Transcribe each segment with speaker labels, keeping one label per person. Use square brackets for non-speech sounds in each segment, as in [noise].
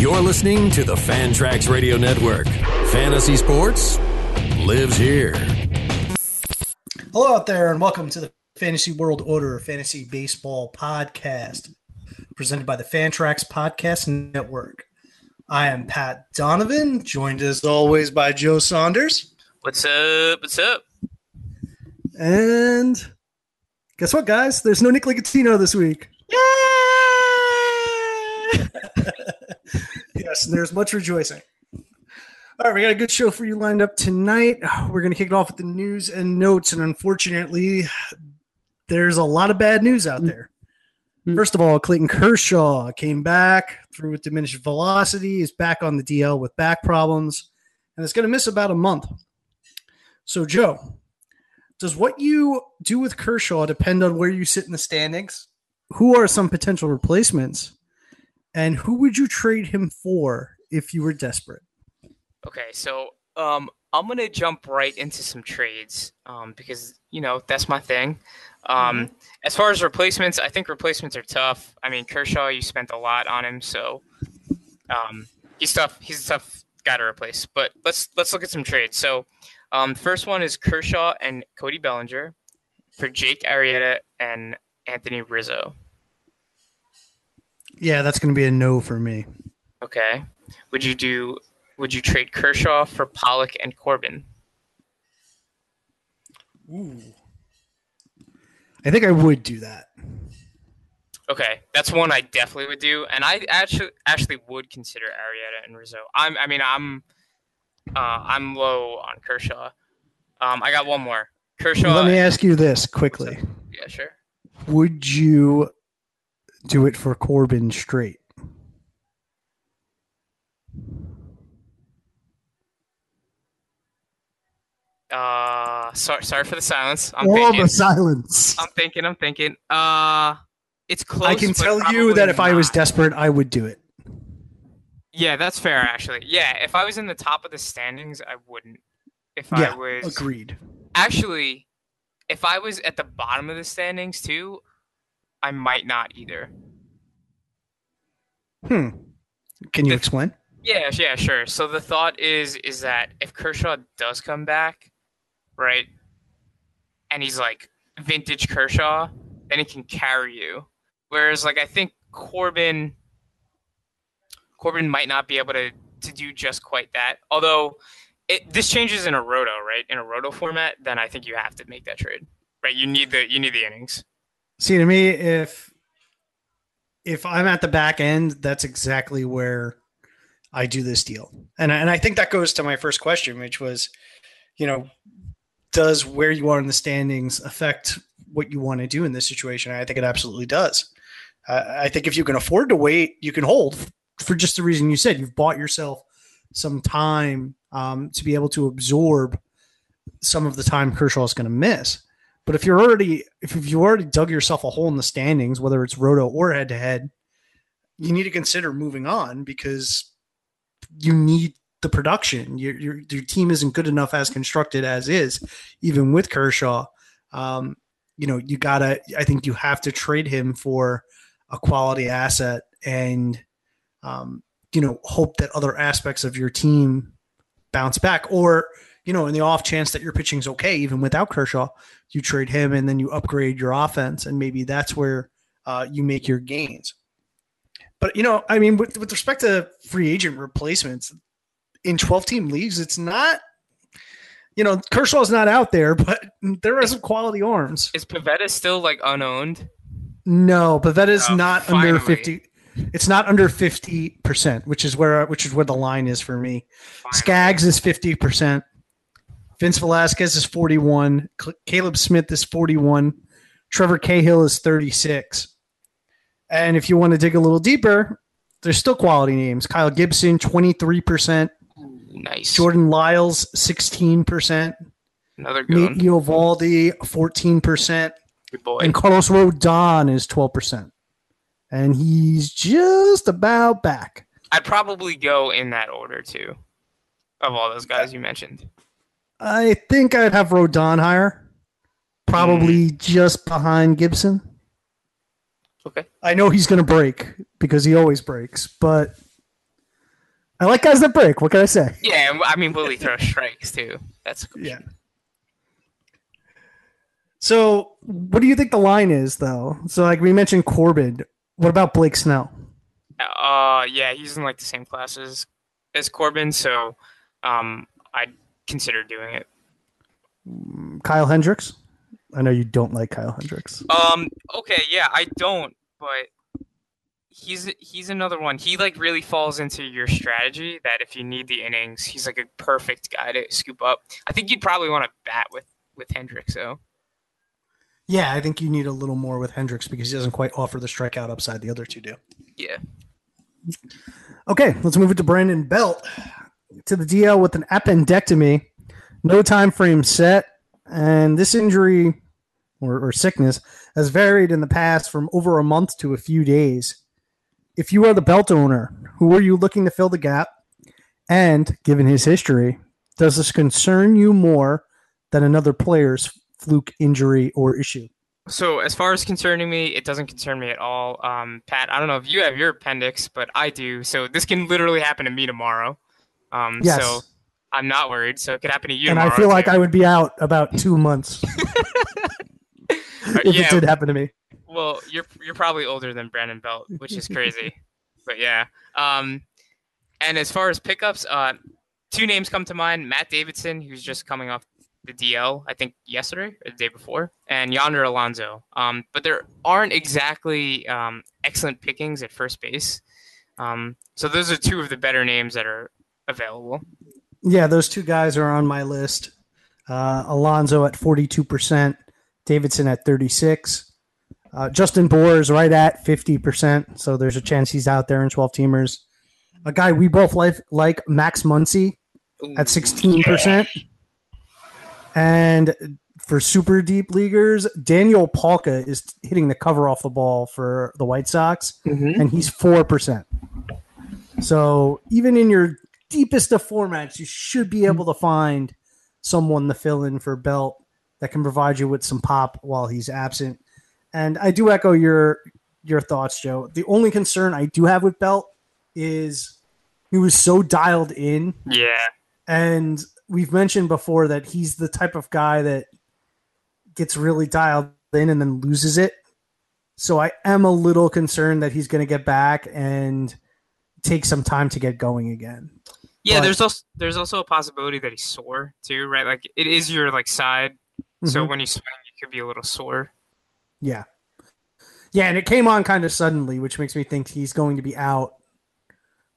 Speaker 1: You're listening to the Fantrax Radio Network. Fantasy sports lives here.
Speaker 2: Hello out there, and welcome to the Fantasy World Order Fantasy Baseball Podcast, presented by the Fantrax Podcast Network. I am Pat Donovan, joined as always by Joe Saunders.
Speaker 3: What's up? What's up?
Speaker 2: And guess what, guys? There's no Nick Ligatino this week. [laughs] yes, and there's much rejoicing. All right, we got a good show for you lined up tonight. We're going to kick it off with the news and notes, and unfortunately, there's a lot of bad news out there. Mm-hmm. First of all, Clayton Kershaw came back through with diminished velocity. Is back on the DL with back problems, and it's going to miss about a month. So, Joe, does what you do with Kershaw depend on where you sit in the standings? Who are some potential replacements? And who would you trade him for if you were desperate?
Speaker 3: Okay, so um, I'm gonna jump right into some trades um, because you know that's my thing. Um,
Speaker 2: Mm-hmm.
Speaker 3: As far as replacements, I think replacements are tough. I mean, Kershaw, you spent a lot on him, so um, he's tough. He's a tough guy to replace. But let's let's look at some trades. So, um, first one is Kershaw and Cody Bellinger for Jake Arrieta and Anthony Rizzo.
Speaker 2: Yeah, that's going to be a no for me.
Speaker 3: Okay, would you do? Would you trade Kershaw for Pollock and Corbin?
Speaker 2: Ooh. I think I would do that.
Speaker 3: Okay, that's one I definitely would do, and I actually actually would consider Arrieta and Rizzo. I'm, I mean, I'm, uh, I'm low on Kershaw. Um, I got one more. Kershaw.
Speaker 2: Let me ask you this quickly.
Speaker 3: yeah, sure.
Speaker 2: Would you do it for Corbin straight?
Speaker 3: Uh, sorry, sorry for the silence. I'm
Speaker 2: All
Speaker 3: thinking.
Speaker 2: the silence.
Speaker 3: I'm thinking. I'm thinking. Uh, it's close.
Speaker 2: I can tell you that if I was desperate, I would do it.
Speaker 3: yeah, that's fair. Actually, yeah. If I was in the top of the standings, I wouldn't. If
Speaker 2: Yeah,
Speaker 3: I was
Speaker 2: agreed.
Speaker 3: actually, if I was at the bottom of the standings too, I might not either.
Speaker 2: Hmm. Can you
Speaker 3: The-
Speaker 2: explain?
Speaker 3: Yeah, yeah, sure. So the thought is is that if Kershaw does come back, right, and he's like vintage Kershaw, then he can carry you. Whereas like I think Corbin Corbin might not be able to to do just quite that. Although it this changes in a roto, right? In a roto format, then I think you have to make that trade. Right? You need the you need the innings.
Speaker 2: See, to me, if if I'm at the back end, that's exactly where I do this deal. And and I think that goes to my first question, which was, you know, does where you are in the standings affect what you want to do in this situation? I think it absolutely does. Uh, I think if you can afford to wait, you can hold for just the reason you said. You've bought yourself some time um, to be able to absorb some of the time Kershaw is going to miss. But if you're already if you already dug yourself a hole in the standings, whether it's roto or head to head, you need to consider moving on because you need the production. Your, your your team isn't good enough as constructed as is, even with Kershaw. Um, you know, you gotta. I think you have to trade him for a quality asset and, um, you know, hope that other aspects of your team bounce back, or you know, in the off chance that your pitching's okay, even without Kershaw, you trade him and then you upgrade your offense, and maybe that's where uh, you make your gains. But you know, I mean, with, with respect to free agent replacements in 12 team leagues, it's not. You know, Kershaw's not out there, [laughs] but there are some quality arms.
Speaker 3: Is Pivetta still like unowned?
Speaker 2: No, Pivetta's
Speaker 3: Oh,
Speaker 2: not
Speaker 3: finally.
Speaker 2: under 50. It's not under 50%, which is where which is where the line is for me. Skaggs is 50%. Vince Velasquez is 41. Caleb Smith is 41. Trevor Cahill is 36. And if you want to dig a little deeper, there's still quality names. Kyle Gibson, 23%.
Speaker 3: Nice.
Speaker 2: Jordan Lyles, 16%.
Speaker 3: Another good
Speaker 2: Nate. Eovaldi, 14%.
Speaker 3: Good boy.
Speaker 2: And Carlos Rodon is 12%. And he's just about back.
Speaker 3: I'd probably go in that order too, of all those guys you mentioned.
Speaker 2: I think I'd have Rodon higher. Probably just behind Gibson.
Speaker 3: Okay.
Speaker 2: I know he's going to break because he always breaks, but I like guys that break. What can I say?
Speaker 3: Yeah, I mean, will he throw strikes too? That's
Speaker 2: Yeah. So, what do you think the line is, though? So, like we mentioned, Corbin. What about Blake Snell?
Speaker 3: Uh, yeah, he's in like the same classes as, Corbin, so um, I'd consider doing it.
Speaker 2: Kyle Hendricks. I know you don't like Kyle Hendricks.
Speaker 3: Um, okay, yeah, I don't, but he's he's another one. He like really falls into your strategy that if you need the innings, he's like a perfect guy to scoop up. I think you'd probably want to bat with with Hendricks though.
Speaker 2: Yeah, I think you need a little more with Hendricks because he doesn't quite offer the strikeout upside the other two do.
Speaker 3: Yeah.
Speaker 2: Okay, let's move it to Brandon Belt to the DL with an appendectomy. No time frame set, and this injury or, or sickness has varied in the past from over a month to a few days. If you are the Belt owner, who are you looking to fill the gap? And given his history, does this concern you more than another player's fluke injury or issue?
Speaker 3: So as far as concerning me, it doesn't concern me at all. Um, Pat, I don't know if you have your appendix, but I do. So this can literally happen to me tomorrow. Um,
Speaker 2: Yes.
Speaker 3: So I'm not worried. So it could happen to you.
Speaker 2: and I feel like
Speaker 3: too.
Speaker 2: I would be out about two months [laughs] [laughs] if
Speaker 3: yeah.
Speaker 2: it did happen to me.
Speaker 3: Well, you're you're probably older than Brandon Belt, which is crazy. [laughs] but yeah. Um, and as far as pickups, uh, two names come to mind: Matt Davidson, who's just coming off the DL, I think yesterday or the day before, and Yonder Alonso. Um, but there aren't exactly um, excellent pickings at first base. Um, so those are two of the better names that are available.
Speaker 2: Yeah, those two guys are on my list. Uh, Alonso at 42%, Davidson at 36. Uh, Justin Bour is right at 50%, so there's a chance he's out there in 12 teamers. A guy we both like, like Max Muncy at 16%. And for super deep leaguers, Daniel Palka is hitting the cover off the ball for the White Sox, and he's 4%. So even in your deepest of formats, you should be able mm. to find someone to fill in for Belt that can provide you with some pop while he's absent. And I do echo your your thoughts, Joe. The only concern I do have with Belt is he was so dialed in,
Speaker 3: Yeah.
Speaker 2: and we've mentioned before that he's the type of guy that gets really dialed in and then loses it. So I am a little concerned that he's going to get back and take some time to get going again.
Speaker 3: Yeah,
Speaker 2: But-
Speaker 3: there's also there's also a possibility that he's sore too, right? Like it is your like side, so
Speaker 2: Mhm.
Speaker 3: when you swing, you could be a little sore.
Speaker 2: Yeah. Yeah, and it came on kind of suddenly, which makes me think he's going to be out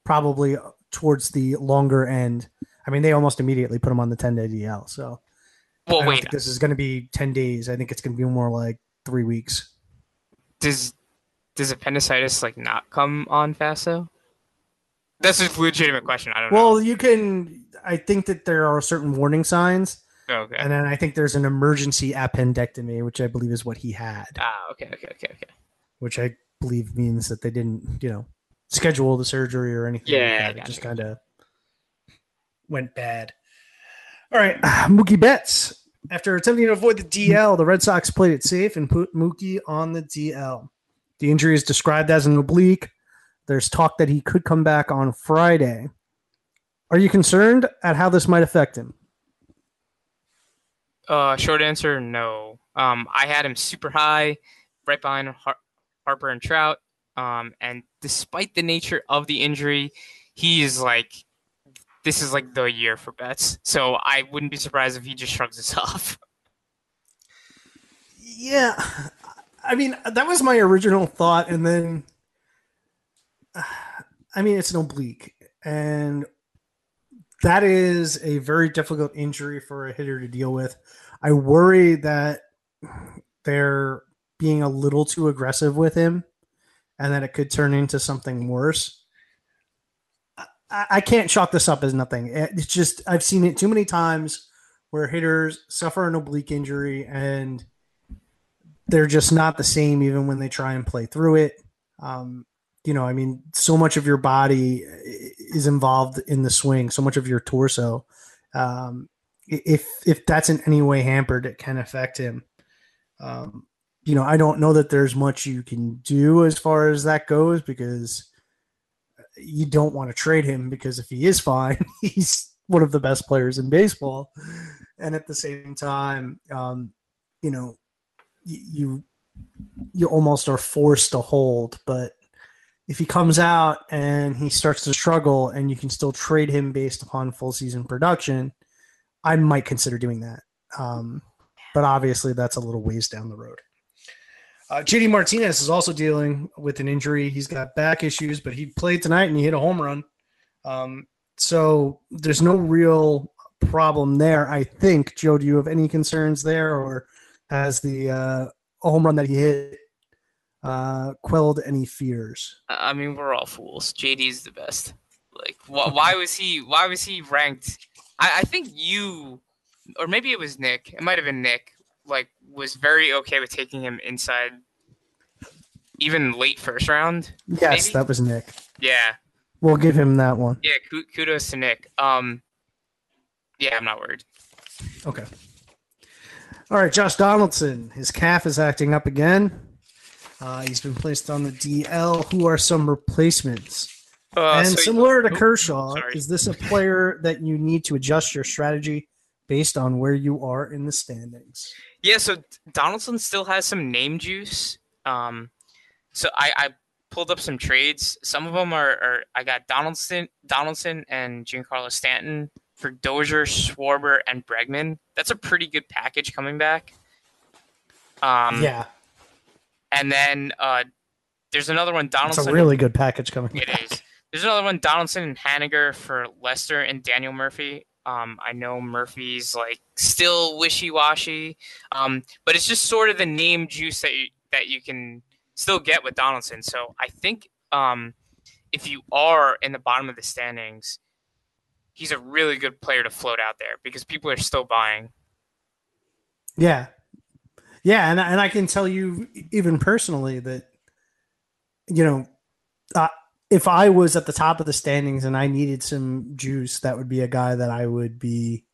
Speaker 2: probably towards the longer end. I mean, they almost immediately put him on the 10 day DL. So I
Speaker 3: Well, wait,
Speaker 2: think this is going to be 10 days. I think it's going to be more like three weeks.
Speaker 3: does does appendicitis like not come on fast though? That's a legitimate question. I don't know.
Speaker 2: Well, you can, I think that there are certain warning signs.
Speaker 3: Okay.
Speaker 2: And then I think there's an emergency appendectomy, which I believe is what he had,
Speaker 3: Ah, okay, okay, okay, okay.
Speaker 2: which I believe means that they didn't, you know, schedule the surgery or anything.
Speaker 3: Yeah,
Speaker 2: like. It just kind of went bad. All right, [sighs] Mookie Betts. After attempting to avoid the DL, the Red Sox played it safe and put Mookie on the DL. The injury is described as an oblique. There's talk that he could come back on Friday. Are you concerned at how this might affect him?
Speaker 3: Uh, short answer, no. Um, I had him super high, right behind Har- Harper and Trout. Um, and despite the nature of the injury, he is like, this is like the year for Betts. So I wouldn't be surprised if he just shrugs this [laughs] off.
Speaker 2: Yeah, I mean that was my original thought, and then I mean it's an oblique, and that is a very difficult injury for a hitter to deal with. I worry that they're being a little too aggressive with him, and that it could turn into something worse. I, I can't chalk this up as nothing. It's just I've seen it too many times where hitters suffer an oblique injury and they're just not the same even when they try and play through it. Um, you know, I mean, so much of your body is involved in the swing, so much of your torso. Um, if if that's in any way hampered, it can affect him. Um, you know, I don't know that there's much you can do as far as that goes because you don't want to trade him because if he is fine, [laughs] he's one of the best players in baseball. And at the same time, um, you know, you you almost are forced to hold. But if he comes out and he starts to struggle, and you can still trade him based upon full season production, I might consider doing that. Um, but obviously, that's a little ways down the road. Uh, JD Martinez is also dealing with an injury. He's got back issues, but he played tonight and he hit a home run. Um, so there's no real problem there. I think. Joe, do you have any concerns there, or has the uh, home run that he hit uh, quelled any fears?
Speaker 3: I mean, we're all fools. JD's the best. Like, wh- why [laughs] was he? Why was he ranked? I, I think you, or maybe it was Nick. It might have been Nick. Like, was very okay with taking him inside, even late first round.
Speaker 2: Yes,
Speaker 3: maybe?
Speaker 2: that was Nick.
Speaker 3: Yeah,
Speaker 2: We'll give him that one.
Speaker 3: yeah. ku- Kudos to Nick. Um, yeah, I'm not worried.
Speaker 2: Okay. All right, Josh Donaldson. His calf is acting up again. Uh, he's been placed on the DL. Who are some replacements?
Speaker 3: Uh,
Speaker 2: and
Speaker 3: so-
Speaker 2: similar to
Speaker 3: Oop,
Speaker 2: Kershaw, is this a player that you need to adjust your strategy based on where you are in the standings?
Speaker 3: Yeah, so Donaldson still has some name juice. Um, so I, I pulled up some trades. Some of them are, are I got Donaldson, Donaldson, and Giancarlo Stanton for Dozier, Schwarber, and Bregman. That's a pretty good package coming back. Um,
Speaker 2: yeah,
Speaker 3: and then uh, there's another one, Donaldson.
Speaker 2: it's a really good package coming.
Speaker 3: It is. There's another one, Donaldson and Haniger for Lester and Daniel Murphy. Um, I know Murphy's like still wishy washy, um, but it's just sort of the name juice that you, that you can still get with Donaldson. So I think um, if you are in the bottom of the standings, he's a really good player to float out there because people are still buying.
Speaker 2: Yeah, yeah, and and I can tell you even personally that you know, uh, if I was at the top of the standings and I needed some juice, that would be a guy that I would be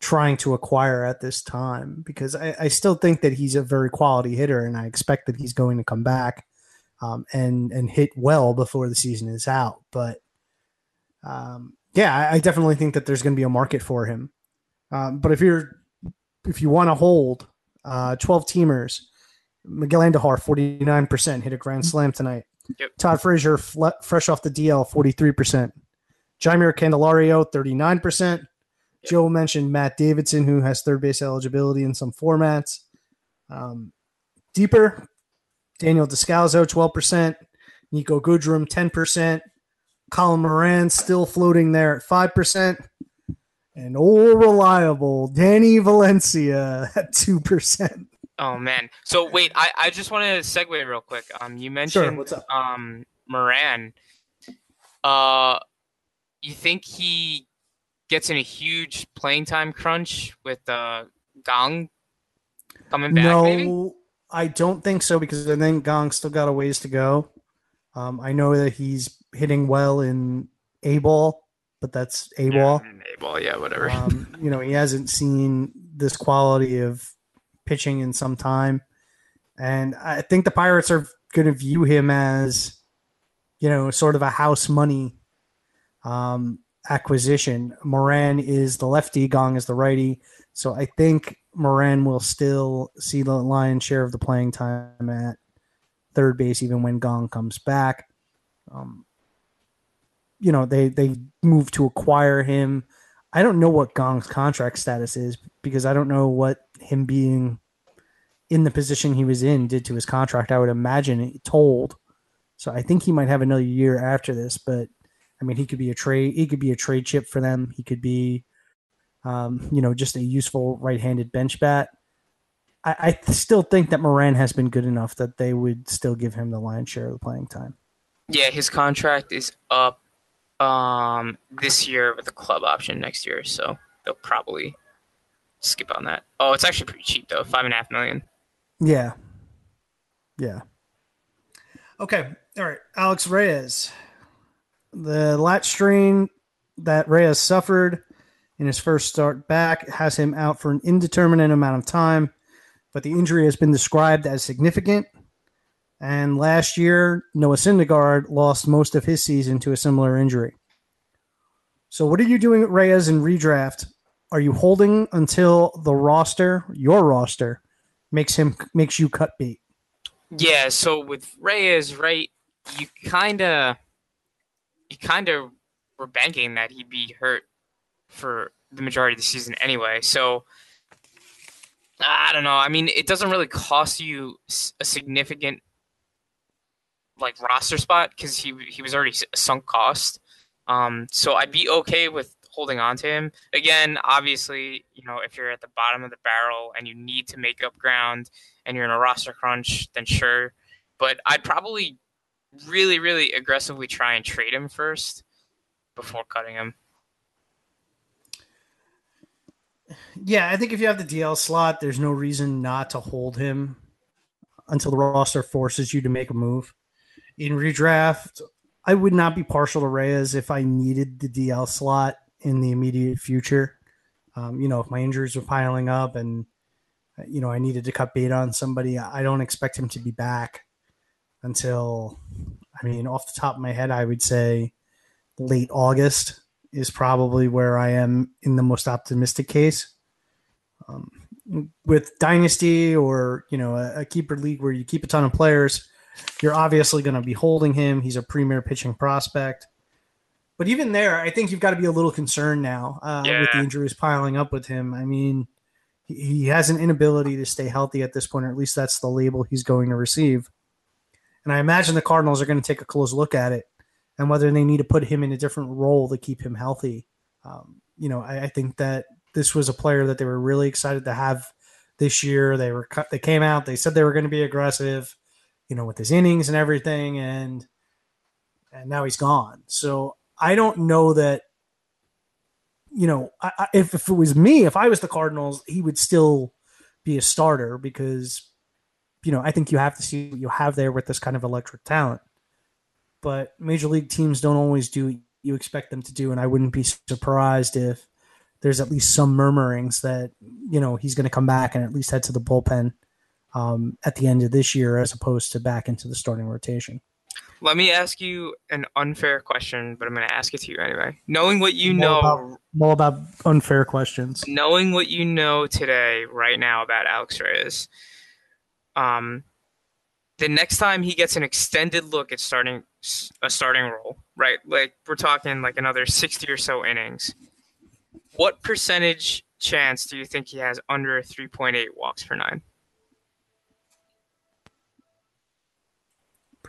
Speaker 2: trying to acquire at this time because I, I still think that he's a very quality hitter and I expect that he's going to come back um, and and hit well before the season is out. But um, yeah, I, I definitely think that there's going to be a market for him. Um, but if you're if you want to hold uh, 12 teamers, Miguel Andujar, 49%, hit a grand slam tonight.
Speaker 3: Yep.
Speaker 2: Todd Frazier, fresh off the DL, 43%. Jeimer Candelario, 39%. Joe mentioned Matt Davidson, who has third base eligibility in some formats. Um, deeper, Daniel Descalso, 12%. Niko Goodrum, 10%. Colin Moran still floating there at 5%. And old reliable Danny Valencia at 2%.
Speaker 3: Oh man! So wait, I, I just want to segue real quick. Um, you mentioned
Speaker 2: what's up?
Speaker 3: um Moran. Uh, you think he gets in a huge playing time crunch with uh Kang coming back?
Speaker 2: no,
Speaker 3: maybe?
Speaker 2: I don't think so because I think Kang still got a ways to go. Um, I know that he's hitting well in A ball, but that's A ball.
Speaker 3: Yeah, yeah, whatever.
Speaker 2: Um, you know, he hasn't seen this quality of pitching in some time. And I think the Pirates are going to view him as, you know, sort of a house money um, acquisition. Moran is the lefty, Kang is the righty. So I think Moran will still see the lion's share of the playing time at third base, even when Kang comes back. Um, you know, they they move to acquire him. I don't know what Kang's contract status is because I don't know what him being in the position he was in did to his contract. I would imagine it told. So I think he might have another year after this, but I mean, he could be a trade. He could be a trade chip for them. He could be, um, you know, just a useful right-handed bench bat. I, I still think that Moran has been good enough that they would still give him the lion's share of the playing time.
Speaker 3: yeah, his contract is up um, this year with a club option next year, so they'll probably skip on that. Oh, it's actually pretty cheap though, five and a half million.
Speaker 2: Yeah. Yeah. Okay. All right. Alex Reyes. The lat strain that Reyes suffered in his first start back has him out for an indeterminate amount of time, but the injury has been described as significant. And last year, Noah Syndergaard lost most of his season to a similar injury. So, what are you doing with Reyes in redraft? Are you holding until the roster, your roster, makes him makes you cut bait?
Speaker 3: Yeah. So with Reyes, right, you kind of, you kind of were banking that he'd be hurt for the majority of the season anyway. So I don't know. I mean, it doesn't really cost you a significant like roster spot because he he was already sunk cost. Um, so I'd be okay with holding on to him. Again, obviously, you know, if you're at the bottom of the barrel and you need to make up ground and you're in a roster crunch, then sure. But I'd probably really, really aggressively try and trade him first before cutting him.
Speaker 2: Yeah, I think if you have the DL slot, there's no reason not to hold him until the roster forces you to make a move. In redraft, I would not be partial to Reyes if I needed the DL slot in the immediate future. Um, you know, if my injuries were piling up and you know I needed to cut bait on somebody, I don't expect him to be back until I mean, off the top of my head, I would say late August is probably where I am in the most optimistic case. Um, with dynasty or you know a, a, keeper league where you keep a ton of players, you're obviously going to be holding him. He's a premier pitching prospect. But even there, I think you've got to be a little concerned now uh, yeah. with the injuries piling up with him. I mean, he, has an inability to stay healthy at this point, or at least that's the label he's going to receive. And I imagine the Cardinals are going to take a close look at it and whether they need to put him in a different role to keep him healthy. Um, you know, I, I, think that this was a player that they were really excited to have this year. They were they came out, they said they were going to be aggressive, you know, with his innings and everything, and and now he's gone. So I don't know that. You know, I, I, if if it was me, if I was the Cardinals, he would still be a starter because, you know, I think you have to see what you have there with this kind of electric talent but major league teams don't always do you expect them to do, and I wouldn't be surprised if there's at least some murmurings that you know he's going to come back and at least head to the bullpen um, at the end of this year, as opposed to back into the starting rotation.
Speaker 3: Let me ask you an unfair question, but I'm going to ask it to you anyway. Knowing what you
Speaker 2: more
Speaker 3: know,
Speaker 2: about, more about unfair questions.
Speaker 3: Knowing what you know today, right now about Alex Reyes, um, the next time he gets an extended look at starting a starting role, right? Like we're talking like another 60 or so innings. What percentage chance do you think he has under 3.8 walks per nine?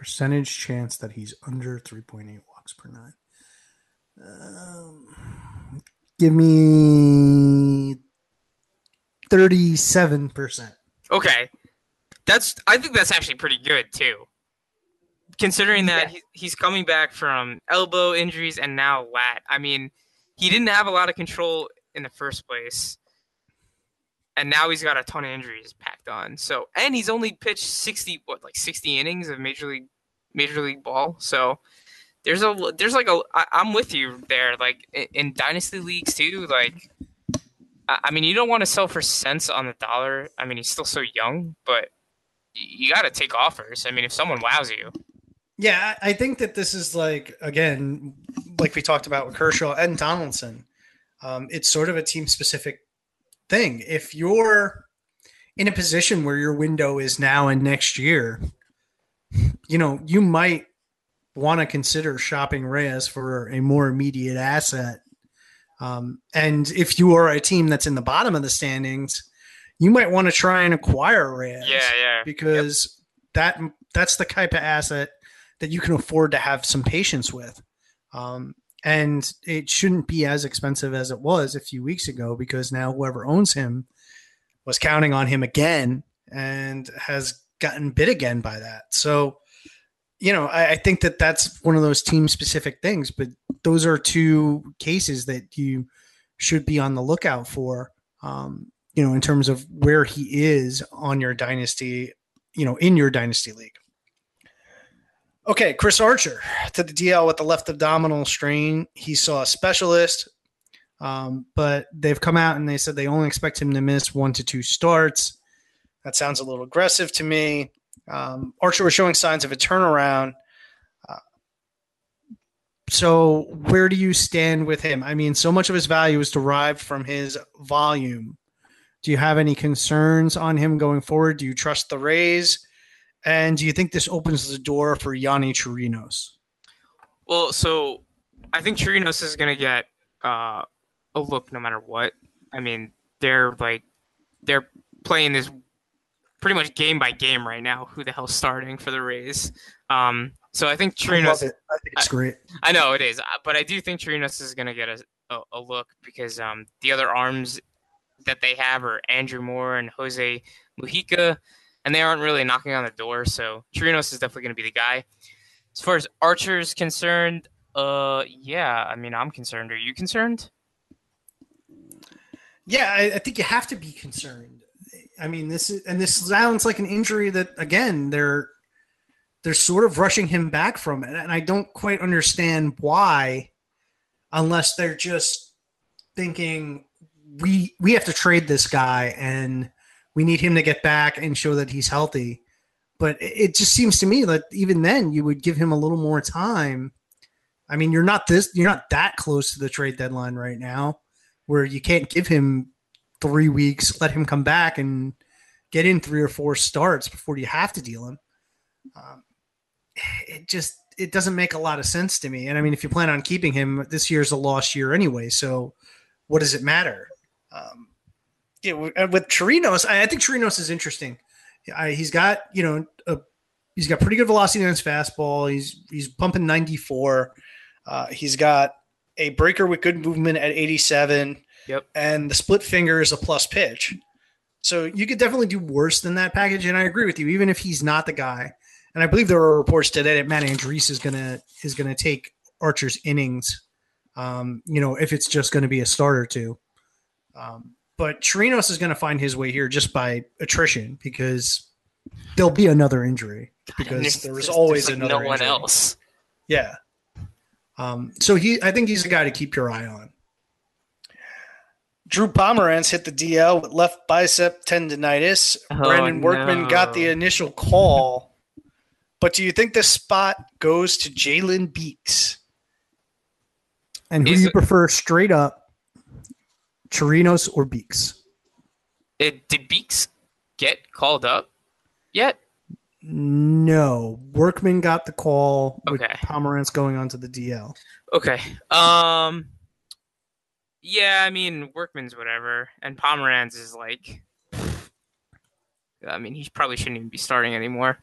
Speaker 2: Percentage chance that he's under 3.8 walks per nine. Um, give me 37%.
Speaker 3: Okay. That's I think that's actually pretty good too. Considering that yeah. he's coming back from elbow injuries and now lat. I mean, he didn't have a lot of control in the first place. And now he's got a ton of injuries packed on. So and he's only pitched 60 what like 60 innings of major league major league ball. So there's a there's like a I, I'm with you there like in, in dynasty leagues too like I mean, you don't want to sell for cents on the dollar. I mean, he's still so young, but you got to take offers. I mean, if someone wows you.
Speaker 2: Yeah, I think that this is like again, like we talked about with Kershaw and Donaldson. Um, it's sort of a team specific thing. If you're in a position where your window is now and next year, you know, you might want to consider shopping Reyes for a more immediate asset. Um, and if you are a team that's in the bottom of the standings, you might want to try and acquire Reyes.
Speaker 3: Yeah, yeah.
Speaker 2: Because yep. that that's the type of asset that you can afford to have some patience with. Um, and it shouldn't be as expensive as it was a few weeks ago because now whoever owns him was counting on him again and has gotten bit again by that. So, you know, I, I think that that's one of those team specific things. But those are two cases that you should be on the lookout for. Um, you know, in terms of where he is on your dynasty, you know, in your dynasty league. Okay, Chris Archer to the DL with the left abdominal strain. He saw a specialist, um, but they've come out and they said they only expect him to miss one to two starts. That sounds a little aggressive to me. Um, Archer was showing signs of a turnaround. Uh, so, where do you stand with him? I mean, so much of his value is derived from his volume. Do you have any concerns on him going forward? Do you trust the Rays? And do you think this opens the door for Yonny Chirinos?
Speaker 3: Well, so I think Chirinos is going to get uh, a look no matter what. I mean, they're like they're playing this pretty much game by game right now. Who the hell's starting for the Rays? Um, so I think Chirinos.
Speaker 2: I, I think it's great.
Speaker 3: I, I, know it is, uh, but I do think Chirinos is going to get a, a, a, look because um, the other arms that they have are Andrew Moore and Jose Mujica and they aren't really knocking on the door. So Chirinos is definitely going to be the guy. As far as Archer is concerned, uh, yeah, I mean, I'm concerned. Are you concerned?
Speaker 2: Yeah, I, I think you have to be concerned. I mean, this is and this sounds like an injury that again they're they're sort of rushing him back from it, and I don't quite understand why, unless they're just thinking we we have to trade this guy and we need him to get back and show that he's healthy. But it just seems to me that even then you would give him a little more time. I mean, you're not this you're not that close to the trade deadline right now where you can't give him three weeks, let him come back and get in three or four starts before you have to deal him. Um, it just it doesn't make a lot of sense to me. And I mean, if you plan on keeping him, this year's a lost year anyway. So what does it matter? Um, yeah, with Chirinos, I, I think Chirinos is interesting. I, he's got you know a, he's got pretty good velocity on his fastball. He's he's pumping 94. Uh, he's got a breaker with good movement at 87.
Speaker 3: Yep.
Speaker 2: And the split finger is a plus pitch. So you could definitely do worse than that package. And I agree with you, even if he's not the guy. And I believe there are reports today that Matt Andriese is gonna is gonna take Archer's innings. Um, you know, if it's just going to be a start or two. Um, but Chirinos is going to find his way here just by attrition because there'll be another injury because there was always like another.
Speaker 3: No one
Speaker 2: injury.
Speaker 3: else.
Speaker 2: Yeah. Um, so he, I think he's a guy to keep your eye on. Drew Pomeranz hit the DL with left bicep tendonitis. Oh, Brandon Workman no. got the initial call. But do you think the spot goes to Jalen Beeks? And who do you prefer straight up? Chirinos or Beeks?
Speaker 3: It, did Beeks get called up yet?
Speaker 2: No. Workman got the call with okay. Pomeranz going on to the DL.
Speaker 3: Okay. Um Yeah, I mean Workman's whatever. And Pomeranz is like I mean he probably shouldn't even be starting anymore.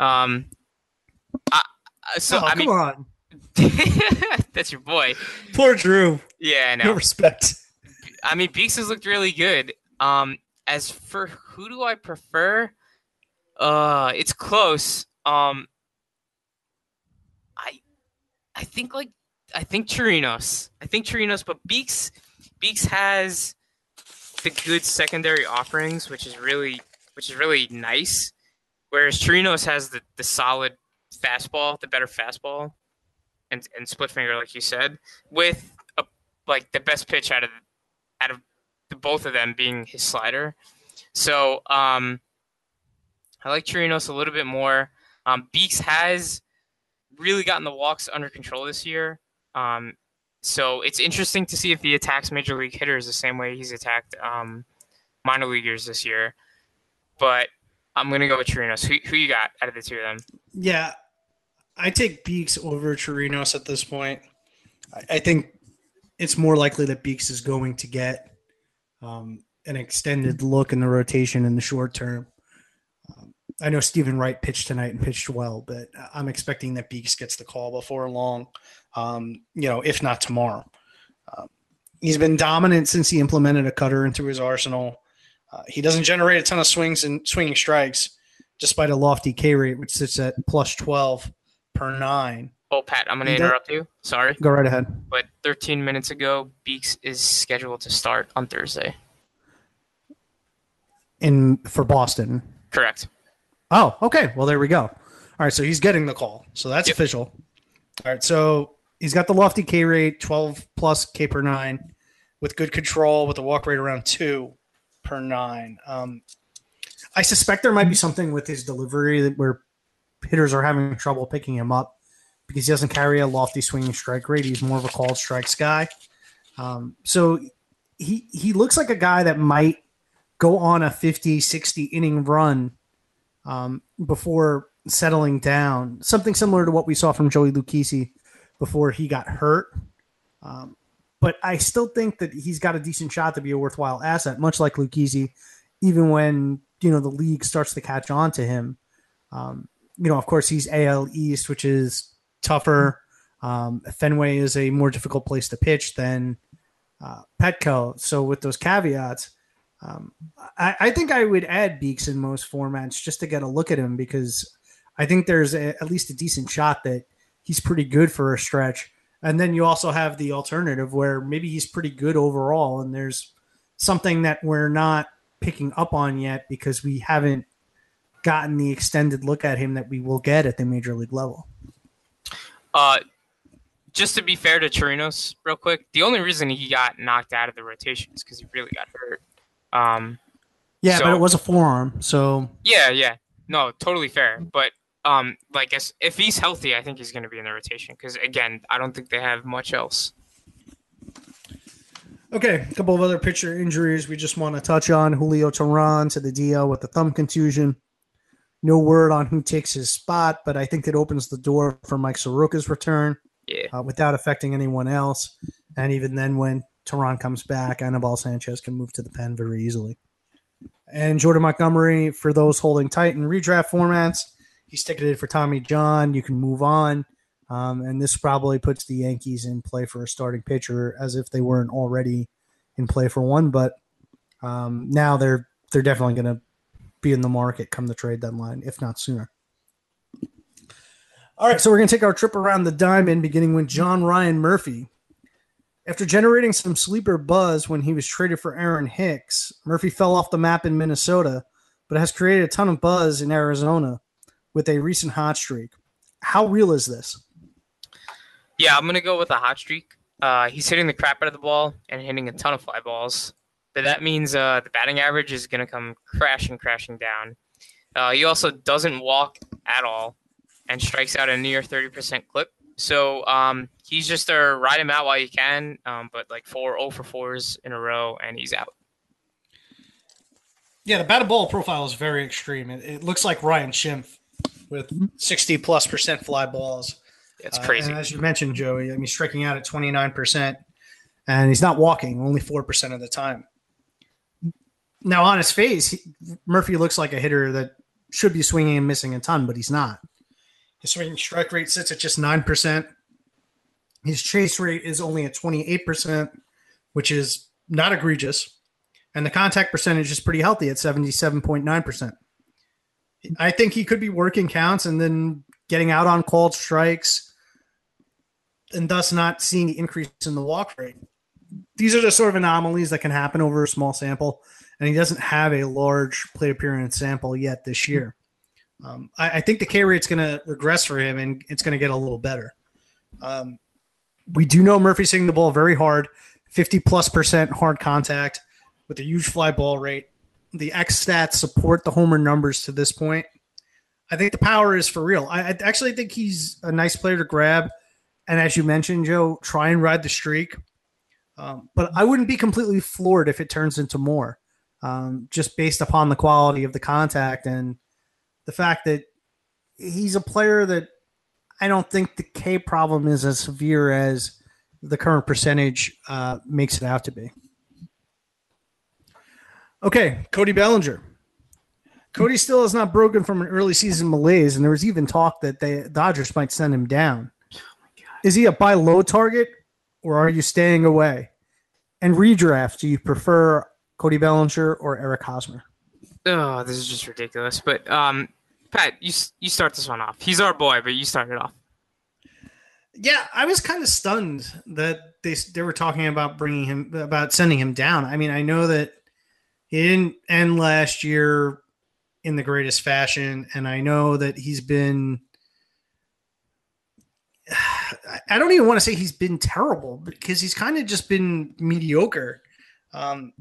Speaker 3: Um I, so
Speaker 2: oh,
Speaker 3: I
Speaker 2: come
Speaker 3: mean,
Speaker 2: on. [laughs]
Speaker 3: that's your boy.
Speaker 2: Poor Drew.
Speaker 3: Yeah, I know.
Speaker 2: No respect.
Speaker 3: I mean, Beeks has looked really good. Um, as for who do I prefer? Uh, it's close. Um, I, I think like I think Chirinos. I think Chirinos, but Beeks, Beeks has the good secondary offerings, which is really which is really nice. Whereas Chirinos has the, the solid fastball, the better fastball, and and split finger, like you said, with a, like the best pitch out of out of the, both of them being his slider. So um, I like Chirinos a little bit more. Um, Beeks has really gotten the walks under control this year. Um, so it's interesting to see if he attacks major league hitters the same way he's attacked um, minor leaguers this year. But I'm gonna go with Chirinos. Who, who you got out of the two of them?
Speaker 2: Yeah, I take Beeks over Chirinos at this point. I, I think it's more likely that Beeks is going to get um, an extended look in the rotation in the short term. Um, I know Steven Wright pitched tonight and pitched well, but I'm expecting that Beeks gets the call before long. Um, you know, if not tomorrow. Uh, he's been dominant since he implemented a cutter into his arsenal. Uh, he doesn't generate a ton of swings and swinging strikes, despite a lofty K rate, which sits at plus 12 per nine.
Speaker 3: Oh, Pat, I'm going to interrupt you. Sorry.
Speaker 2: Go right ahead.
Speaker 3: But 13 minutes ago, Beeks is scheduled to start on Thursday.
Speaker 2: In for Boston.
Speaker 3: Correct.
Speaker 2: Oh, okay. Well, there we go. All right, so he's getting the call. So that's
Speaker 3: Yep.
Speaker 2: official. All right, so he's got the lofty K rate, 12 plus K per nine, with good control, with a walk rate around two per nine. Um, I suspect there might be something with his delivery that where hitters are having trouble picking him up because he doesn't carry a lofty swinging strike rate. He's more of a called strikes guy. Um, so he he looks like a guy that might go on a 50, 60 inning run um, before settling down. Something similar to what we saw from Joey Lucchesi before he got hurt. Um, but I still think that he's got a decent shot to be a worthwhile asset, much like Lucchesi, even when you know the league starts to catch on to him. Um, you know, of course, he's AL East, which is tougher. Um, Fenway is a more difficult place to pitch than uh, Petco. So with those caveats, um, I, I think I would add Beeks in most formats just to get a look at him because I think there's a, at least a decent shot that he's pretty good for a stretch. And then you also have the alternative where maybe he's pretty good overall, and there's something that we're not picking up on yet because we haven't gotten the extended look at him that we will get at the major league level.
Speaker 3: Uh, just to be fair to Chirinos, real quick, the only reason he got knocked out of the rotation is because he really got hurt. Um,
Speaker 2: Yeah,
Speaker 3: So-
Speaker 2: but it was a forearm, so
Speaker 3: yeah, yeah, no, totally fair. But um, like as, if he's healthy, I think he's going to be in the rotation because again, I don't think they have much else.
Speaker 2: Okay, a couple of other pitcher injuries we just want to touch on. Julio Teheran to the DL with the thumb contusion. No word on who takes his spot, but I think it opens the door for Mike Soroka's return
Speaker 3: Yeah,
Speaker 2: uh, without affecting anyone else. And even then, when Teheran comes back, Anibal Sanchez can move to the pen very easily. And Jordan Montgomery, for those holding tight in redraft formats, he's ticketed for Tommy John. You can move on. Um, and this probably puts the Yankees in play for a starting pitcher as if they weren't already in play for one. But um, now they're they're definitely going to be in the market come the trade deadline, if not sooner. All right, so we're going to take our trip around the diamond, beginning with John Ryan Murphy. After generating some sleeper buzz when he was traded for Aaron Hicks, Murphy fell off the map in Minnesota, but has created a ton of buzz in Arizona with a recent hot streak. How real is this?
Speaker 3: yeah, I'm gonna go with a hot streak. Uh, he's hitting the crap out of the ball and hitting a ton of fly balls, but that means uh, the batting average is gonna come crashing, crashing down. Uh, he also doesn't walk at all and strikes out a near 30% clip. So um, he's just a ride him out while you can, um, but like four 0 for fours in a row, and he's out.
Speaker 2: Yeah, the batted ball profile is very extreme. It, it looks like Ryan Schimpf with 60 plus percent fly balls.
Speaker 3: It's
Speaker 2: Uh,
Speaker 3: crazy.
Speaker 2: as you mentioned, Joey, I mean, striking out at 29%, and he's not walking only 4% of the time. Now, on his face, he, Murphy looks like a hitter that should be swinging and missing a ton, but he's not. His swinging strike rate sits at just 9%. His chase rate is only at 28%, which is not egregious. And the contact percentage is pretty healthy at 77.9%. I think he could be working counts and then getting out on called strikes and thus not seeing the increase in the walk rate. These are the sort of anomalies that can happen over a small sample, and he doesn't have a large plate appearance sample yet this year. Um, I, I think the K rate's going to regress for him, and it's going to get a little better. Um, we do know Murphy's hitting the ball very hard, 50 plus percent hard contact with a huge fly ball rate. The X stats support the homer numbers to this point. I think the power is for real. I, I actually think he's a nice player to grab. And as you mentioned, Joe, try and ride the streak. Um, but I wouldn't be completely floored if it turns into more, um, just based upon the quality of the contact and the fact that he's a player that I don't think the K problem is as severe as the current percentage uh, makes it out to be. Okay, Cody Bellinger. Cody still is not broken from an early season malaise, and there was even talk that the Dodgers might send him down. Is he a buy low target, or are you staying away? And redraft, do you prefer Cody Bellinger or Eric Hosmer?
Speaker 3: Oh, this is just ridiculous. But um, Pat, you you start this one off. He's our boy, but you start it off.
Speaker 2: Yeah, I was kind of stunned that they they were talking about bringing him about sending him down. I mean, I know that he didn't end last year in the greatest fashion, and I know that he's been. [sighs] I don't even want to say he's been terrible because he's kind of just been mediocre. Um,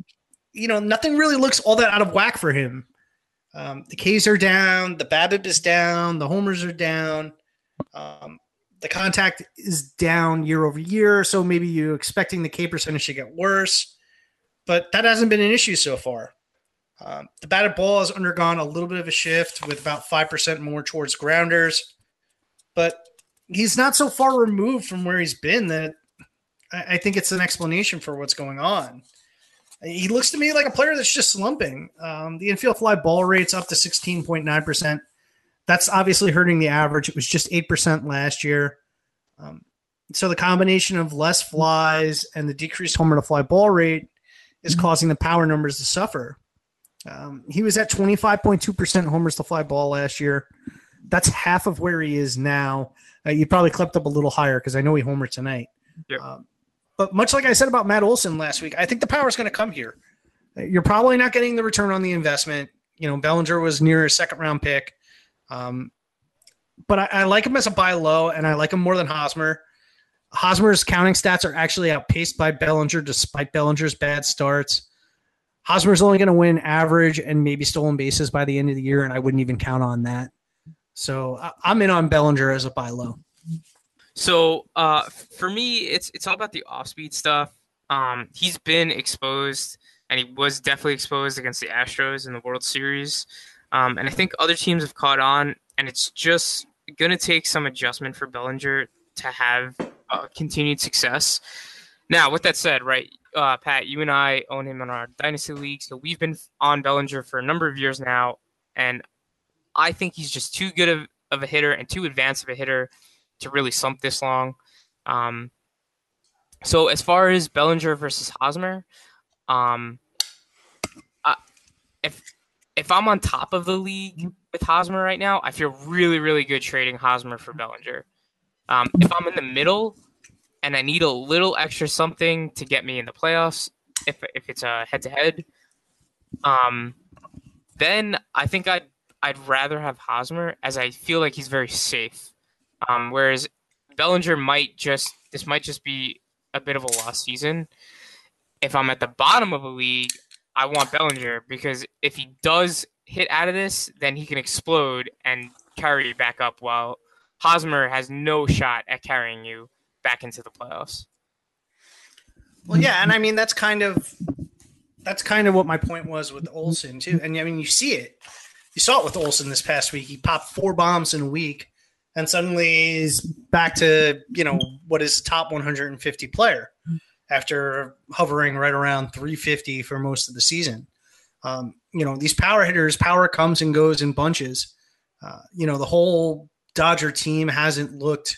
Speaker 2: you know, nothing really looks all that out of whack for him. Um, the Ks are down, the BABIP is down, the homers are down. Um, the contact is down year over year, so maybe you're expecting the K percentage to get worse, but that hasn't been an issue so far. Um, the batted ball has undergone a little bit of a shift with about 5% more towards grounders, but he's not so far removed from where he's been that I, I think it's an explanation for what's going on. He looks to me like a player that's just slumping. Um, the infield fly ball rate's up to 16.9%. That's obviously hurting the average. It was just 8% last year. Um, so the combination of less flies and the decreased homer to fly ball rate is mm-hmm. causing the power numbers to suffer. Um, he was at 25.2% homers to fly ball last year. That's half of where he is now. Uh, you probably clipped up a little higher because I know he homered tonight. Yep. Um, but much like I said about Matt Olson last week, I think the power is going to come here. You're probably not getting the return on the investment. You know, Bellinger was near a second round pick. Um, but I, I, like him as a buy low, and I like him more than Hosmer. Hosmer's counting stats are actually outpaced by Bellinger despite Bellinger's bad starts. Hosmer's only going to win average and maybe stolen bases by the end of the year, and I wouldn't even count on that. So I'm in on Bellinger as a buy low.
Speaker 3: So uh, for me, it's it's all about the off speed stuff. Um, he's been exposed, and he was definitely exposed against the Astros in the World Series. Um, and I think other teams have caught on, and it's just going to take some adjustment for Bellinger to have uh, continued success. Now, with that said, right, uh, Pat, you and I own him in our dynasty league, so we've been on Bellinger for a number of years now, and I think he's just too good of, of a hitter and too advanced of a hitter to really slump this long. Um, so as far as Bellinger versus Hosmer, um, I, if if I'm on top of the league with Hosmer right now, I feel really really good trading Hosmer for Bellinger. Um, if I'm in the middle and I need a little extra something to get me in the playoffs, if if it's a head to head, um, then I think I'd I'd rather have Hosmer as I feel like he's very safe. Um, whereas Bellinger might just this might just be a bit of a lost season. If I'm at the bottom of a league, I want Bellinger because if he does hit out of this, then he can explode and carry you back up while Hosmer has no shot at carrying you back into the playoffs.
Speaker 2: Well, yeah, and I mean that's kind of that's kind of what my point was with Olson too. And I mean you see it. You saw it with Olson this past week. He popped four bombs in a week and suddenly he's back to you know what is top 150 player after hovering right around 350 for most of the season. Um, you know these power hitters, power comes and goes in bunches. Uh, you know the whole Dodger team hasn't looked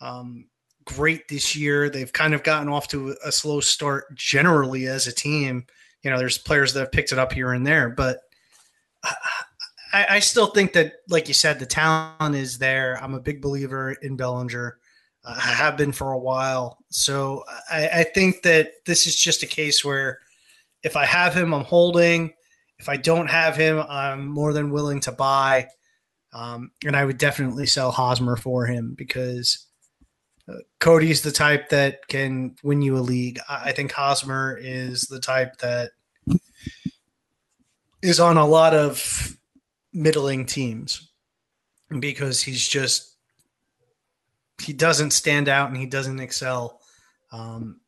Speaker 2: um, great this year. They've kind of gotten off to a slow start generally as a team. You know, there's players that have picked it up here and there, but I, I, still think that, like you said, the talent is there. I'm a big believer in Bellinger. Uh, I have been for a while. So I, I think that this is just a case where if I have him, I'm holding. If I don't have him, I'm more than willing to buy. Um, and I would definitely sell Hosmer for him because uh, Cody's the type that can win you a league. I, I think Hosmer is the type that is on a lot of middling teams because he's just he doesn't stand out and he doesn't excel um,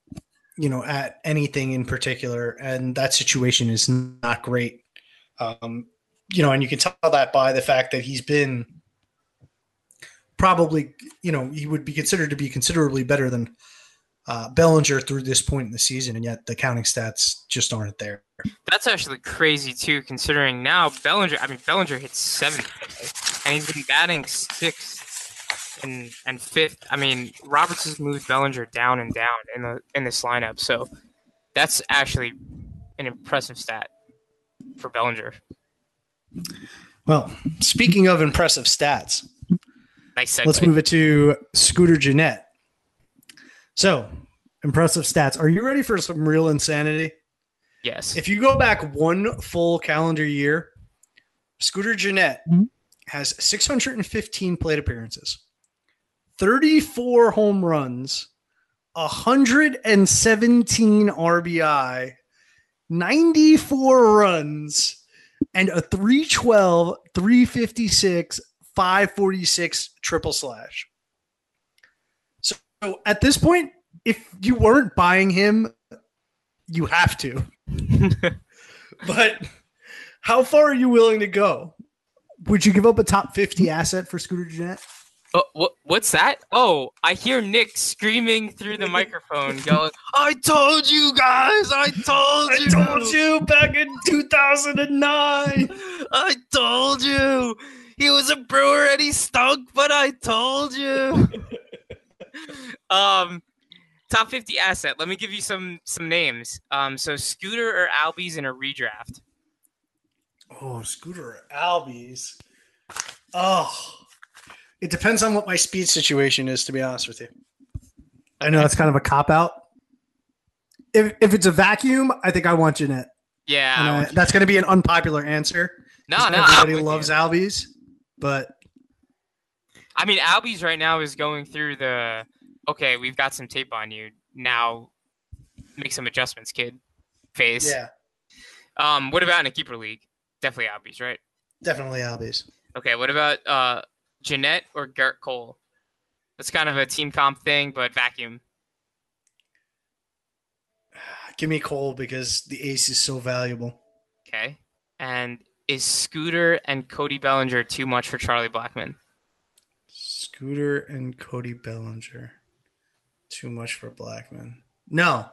Speaker 2: you know at anything in particular. And that situation is not great. Um, you know and you can tell that by the fact that he's been probably you know he would be considered to be considerably better than uh, Bellinger through this point in the season, and yet the counting stats just aren't there.
Speaker 3: That's actually crazy too, considering now Bellinger. I mean, Bellinger hits seventh, and he's been batting sixth and and fifth. I mean, Roberts has moved Bellinger down and down in the in this lineup, so that's actually an impressive stat for Bellinger.
Speaker 2: Well, speaking of impressive stats,
Speaker 3: Nice segue.
Speaker 2: Let's move it to Scooter Gennett. So, impressive stats. Are you ready for some real insanity?
Speaker 3: Yes.
Speaker 2: If you go back one full calendar year, Scooter Gennett
Speaker 4: Mhm.
Speaker 2: has 615 plate appearances, 34 home runs, 117 RBI, 94 runs, and a 312, 356, 546 triple slash. So at this point, if you weren't buying him, you have to. [laughs] but how far are you willing to go? Would you give up a top 50 asset for Scooter Gennett?
Speaker 3: Uh, oh, what, what's that? Oh, I hear Nick screaming through the microphone, going, [laughs] "I told you guys! I told
Speaker 2: I told you back in 2009. [laughs]
Speaker 3: I told you! He was a brewer and he stunk, but I told you." [laughs] um, top fifty asset. Let me give you some some names. Um, so Scooter or Albies in a redraft.
Speaker 2: Oh, Scooter or Albies. Oh, it depends on what my speed situation is, to be honest with you. I know that's kind of a cop out. If, if it's a vacuum, I think I want Gennett.
Speaker 3: Yeah,
Speaker 2: And
Speaker 3: I
Speaker 2: I-
Speaker 3: want you-
Speaker 2: that's going to be an unpopular answer.
Speaker 3: no,
Speaker 2: 'cause
Speaker 3: no. I'm
Speaker 2: everybody
Speaker 3: with you.
Speaker 2: loves Albies, but
Speaker 3: I mean, Albies right now is going through the okay, we've got some tape on you. Now make some adjustments, kid. Phase.
Speaker 2: yeah,
Speaker 3: Um, what about in a keeper league? Definitely Albies, right?
Speaker 2: definitely Albies.
Speaker 3: Okay, what about uh Gennett or Gerrit Cole? That's kind of a team comp thing, but vacuum. [sighs]
Speaker 2: Give me Cole because the ace is so valuable.
Speaker 3: Okay. And is Scooter and Cody Bellinger too much for Charlie Blackmon?
Speaker 2: Scooter and Cody Bellinger. Too much for Blackmon. No.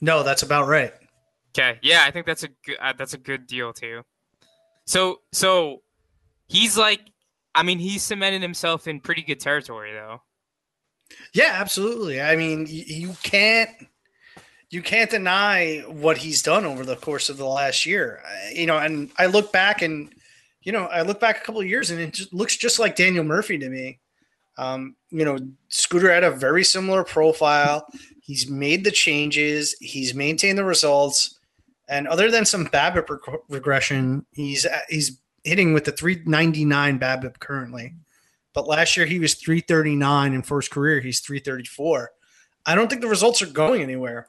Speaker 2: No, that's about right.
Speaker 3: Okay, yeah, I think that's a good uh, that's a good deal too. So so he's like, I mean, he's cemented himself in pretty good territory though.
Speaker 2: Yeah, absolutely. I mean, y- you can't you can't deny what he's done over the course of the last year. You know, and I look back and you know, I look back a couple of years and it just looks just like Daniel Murphy to me. Um, you know, Scooter had a very similar profile. He's made the changes, he's maintained the results, and other than some BABIP reg- regression, he's he's hitting with the 399 BABIP currently. But last year he was 339 in first career. He's 334. I don't think the results are going anywhere.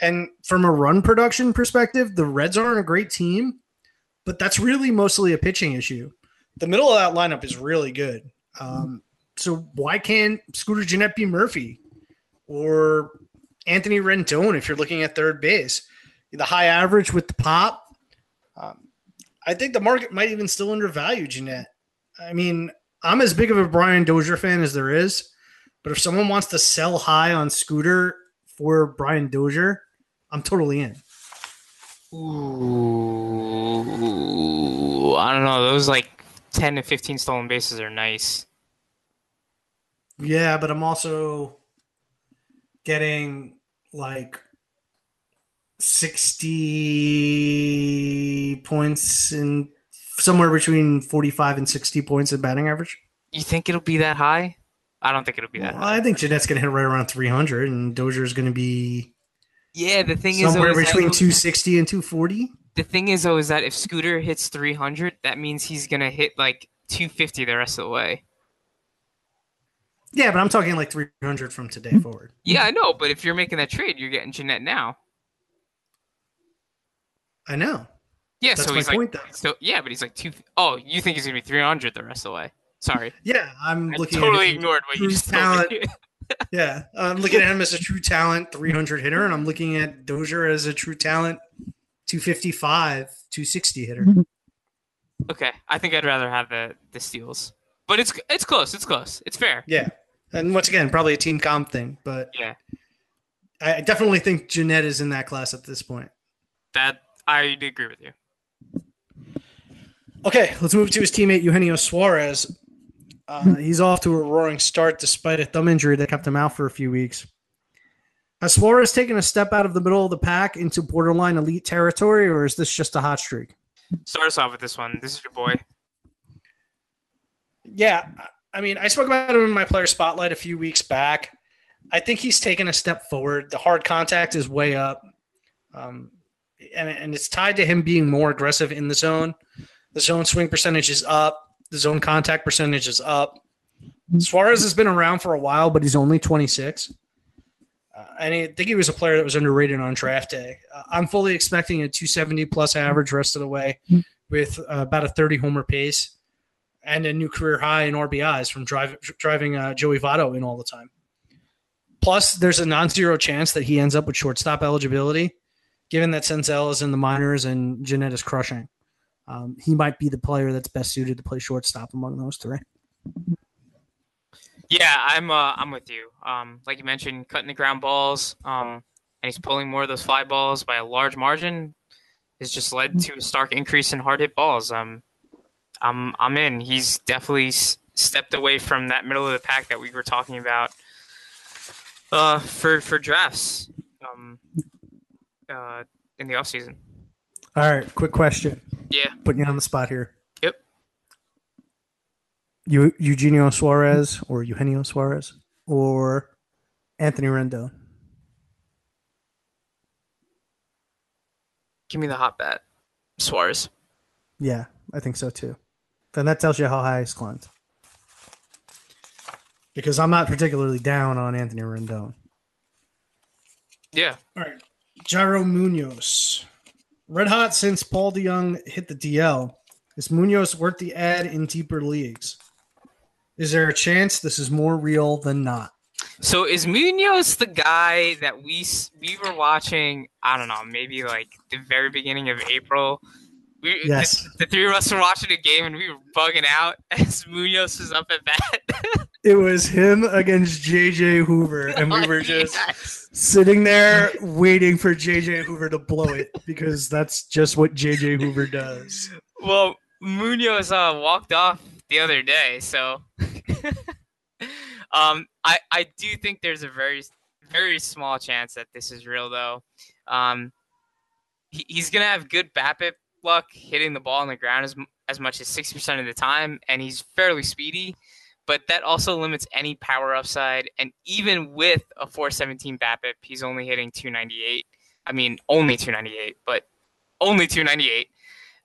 Speaker 2: And from a run production perspective, the Reds aren't a great team, but that's really mostly a pitching issue. The middle of that lineup is really good. Um, so why can't Scooter Gennett be Murphy or Anthony Rendon if you're looking at third base? The high average with the pop. Um, I think the market might even still undervalue Gennett. I mean, I'm as big of a Brian Dozier fan as there is, but if someone wants to sell high on Scooter for Brian Dozier, I'm totally in.
Speaker 3: Ooh, I don't know. Those like ten to fifteen stolen bases are nice.
Speaker 2: Yeah, but I'm also getting like 60 points in somewhere between 45 and 60 points in batting average.
Speaker 3: You think it'll be that high? I don't think it'll be that
Speaker 2: Well,
Speaker 3: high.
Speaker 2: I think Gennett's going to hit right around 300 and Dozier's going to be
Speaker 3: Yeah, the thing is,
Speaker 2: somewhere
Speaker 3: though, is that-
Speaker 2: between 260 and 240.
Speaker 3: the thing is though is that if Scooter hits 300, that means he's gonna hit like 250 the rest of the way.
Speaker 2: Yeah, but I'm talking like 300 from today hmm. forward.
Speaker 3: Yeah, I know, but if you're making that trade, you're getting Gennett now.
Speaker 2: I know.
Speaker 3: Yeah,
Speaker 2: That's
Speaker 3: so
Speaker 2: my
Speaker 3: he's
Speaker 2: point,
Speaker 3: like,
Speaker 2: though.
Speaker 3: so yeah, but he's like two. Oh, you think he's gonna be 300 the rest of the way? Sorry,
Speaker 2: Yeah, I'm
Speaker 3: I
Speaker 2: looking
Speaker 3: totally
Speaker 2: at
Speaker 3: ignored what you
Speaker 2: true
Speaker 3: just told me. [laughs]
Speaker 2: Yeah, I'm looking at him as a true talent 300 hitter, and I'm looking at Dozier as a true talent 255, 260 hitter. Mm-hmm.
Speaker 3: okay, I think I'd rather have the the steals, but it's it's close, it's close, it's fair.
Speaker 2: Yeah. And once again, probably a team comp thing, but
Speaker 3: Yeah,
Speaker 2: I definitely think Gennett is in that class at this point.
Speaker 3: that I agree with you.
Speaker 2: Okay, let's move to his teammate Eugenio Suarez. Uh, he's off to a roaring start despite a thumb injury that kept him out for a few weeks. Has Suarez taken a step out of the middle of the pack into borderline elite territory, or is this just a hot streak?
Speaker 3: Start us off with this one. This is your boy.
Speaker 2: Yeah, I mean, I spoke about him in my player spotlight a few weeks back. I think he's taken a step forward. The hard contact is way up, um, and, and it's tied to him being more aggressive in the zone. The zone swing percentage is up. The zone contact percentage is up. Suarez has been around for a while, but he's only 26. Uh, and I think he was a player that was underrated on draft day. Uh, I'm fully expecting a 270 plus average rest of the way with uh, about a 30 homer pace and a new career high in RBIs from drive, driving uh, Joey Votto in all the time. Plus, there's a non zero chance that he ends up with shortstop eligibility, given that Senzel is in the minors and Gennett is crushing. Um, he might be the player that's best suited to play shortstop among those three.
Speaker 3: Yeah, I'm uh, I'm with you. Um, like you mentioned, cutting the ground balls, um, and he's pulling more of those fly balls by a large margin. Has just led to a stark increase in hard hit balls. Um, I'm I'm in. He's definitely s- stepped away from that middle of the pack that we were talking about. Uh, for for drafts, um, uh, in the off season.
Speaker 2: All right, quick question.
Speaker 3: Yeah.
Speaker 2: Putting you on the spot here.
Speaker 3: Yep.
Speaker 2: You, Eugenio Suarez or Eugenio Suarez or Anthony Rendon?
Speaker 3: Give me the hot bat, Suarez.
Speaker 2: Yeah, I think so too. Then that tells you how high he's climbed. Because I'm not particularly down on Anthony Rendon.
Speaker 3: Yeah.
Speaker 2: All right. Yairo Munoz. Red hot since Paul DeJong hit the DL. Is Munoz worth the ad in deeper leagues? Is there a chance this is more real than not?
Speaker 3: So is Munoz the guy that we we were watching? I don't know, maybe like the very beginning of April. We,
Speaker 2: Yes.
Speaker 3: the, the three of us were watching a game and we were bugging out [laughs] as Munoz was up at bat. [laughs]
Speaker 2: It was him against JJ Hoover, and we were [laughs] just
Speaker 3: Yes.
Speaker 2: sitting there waiting for JJ Hoover to blow it because that's just what JJ Hoover does.
Speaker 3: Well, Munoz uh, walked off the other day, so um, I I do think there's a very very small chance that this is real though. Um, he, he's gonna have good BABIP luck hitting the ball on the ground as as much as sixty percent of the time, and he's fairly speedy. But that also limits any power upside, and even with a 417 BABIP, he's only hitting 298. I mean, only 298, but only 298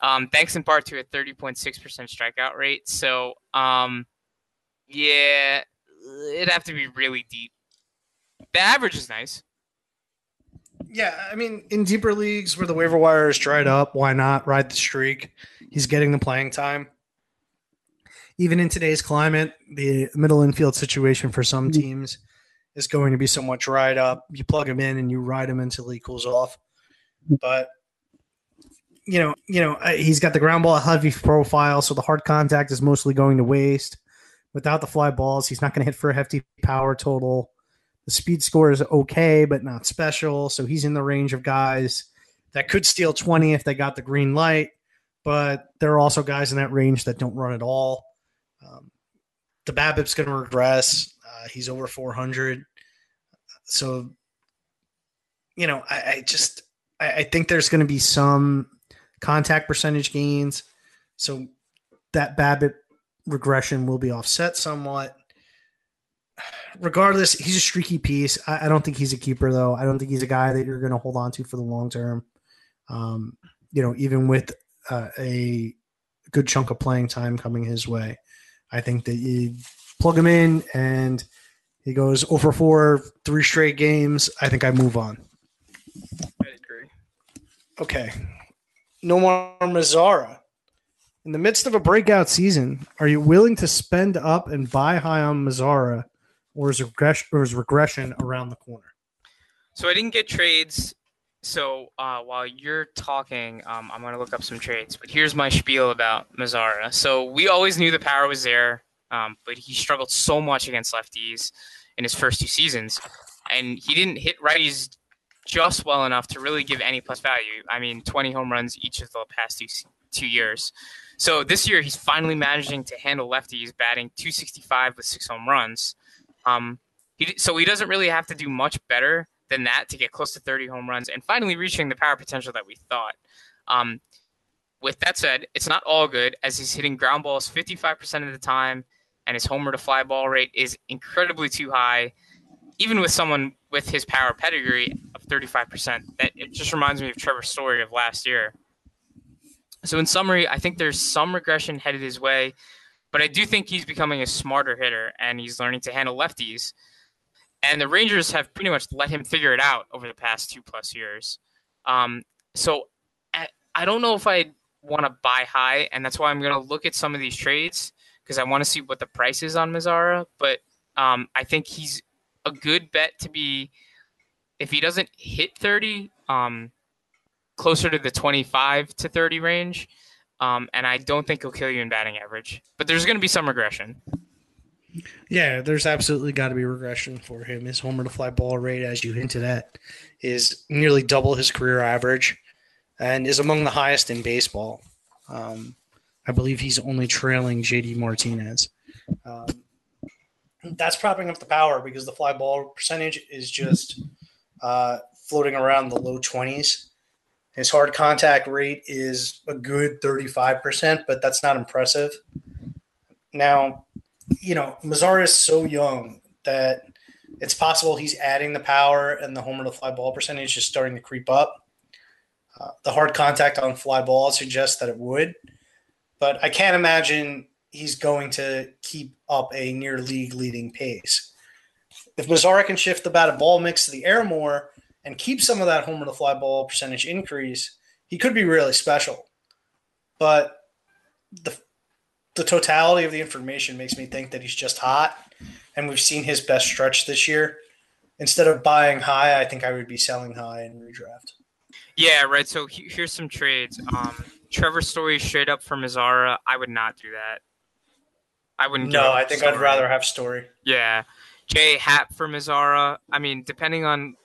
Speaker 3: um, thanks in part to a 30.6% strikeout rate. So, um, yeah, it'd have to be really deep. The average is nice.
Speaker 2: Yeah, I mean, in deeper leagues where the waiver wire is dried up, why not ride the streak? He's getting the playing time. Even in today's climate, the middle infield situation for some mm-hmm. teams is going to be somewhat dried up. You plug him in and you ride him until he cools off. But you know, you know, he's got the ground ball heavy profile, so the hard contact is mostly going to waste. Without the fly balls, he's not going to hit for a hefty power total. The speed score is okay, but not special. So he's in the range of guys that could steal 20 if they got the green light. But there are also guys in that range that don't run at all. Um, the BABIP's going to regress. Uh, he's over 400. So, you know, I, I just I, I think there's going to be some contact percentage gains. So that BABIP regression will be offset somewhat regardless, he's a streaky piece. I, I, don't think he's a keeper, though. I don't think he's a guy that you're going to hold on to for the long term. Um, you know, even with uh, a good chunk of playing time coming his way, I think that you plug him in and he goes over four, three straight games. I think I move on.
Speaker 3: I agree.
Speaker 2: Okay. Nomar Mazara. In the midst of a breakout season, are you willing to spend up and buy high on Mazara? Or is regression or is regression around the corner?
Speaker 3: So I didn't get trades. So uh, while you're talking, um, I'm gonna look up some trades. But here's my spiel about Mazara. So we always knew the power was there, um, but he struggled so much against lefties in his first two seasons, and he didn't hit righties just well enough to really give any plus value. I mean, 20 home runs each of the past two two years. So this year he's finally managing to handle lefties, batting 265 with six home runs. Um, he, so he doesn't really have to do much better than that to get close to 30 home runs and finally reaching the power potential that we thought. Um, with that said, it's not all good as he's hitting ground balls 55% of the time and his homer to fly ball rate is incredibly too high, even with someone with his power pedigree of 35%. That it just reminds me of Trevor's Story of last year. So in summary, I think there's some regression headed his way, but I do think he's becoming a smarter hitter and he's learning to handle lefties. And the Rangers have pretty much let him figure it out over the past two plus years. Um, so I don't know if I want to buy high, and that's why I'm going to look at some of these trades because I want to see what the price is on Mazara. But um, I think he's a good bet to be if he doesn't hit 30, um, closer to the 25 to 30 range. Um, and I don't think he'll kill you in batting average, but there's going to be some regression.
Speaker 2: Yeah, there's absolutely got to be regression for him. His homer to fly ball rate, as you hinted at, is nearly double his career average and is among the highest in baseball. Um, I believe he's only trailing JD Martinez. Um, that's propping up the power because the fly ball percentage is just uh, floating around the low 20s. His hard contact rate is a good 35%, but that's not impressive. Now, you know, Mazara is so young that it's possible he's adding the power and the homer to fly ball percentage is starting to creep up. Uh, the hard contact on fly ball suggests that it would, but I can't imagine he's going to keep up a near league leading pace. If Mazara can shift the bat ball mix to the air more and keep some of that homer to fly ball percentage increase, he could be really special. But the the totality of the information makes me think that he's just hot, and we've seen his best stretch this year. Instead of buying high, I think I would be selling high in redraft.
Speaker 3: Yeah, right. So here's some trades. Um, Trevor Story straight up for Mazara. I would not do that. I wouldn't.
Speaker 2: No, I think Story. I'd rather have Story.
Speaker 3: Yeah, Jay Happ for Mazara. I mean, depending on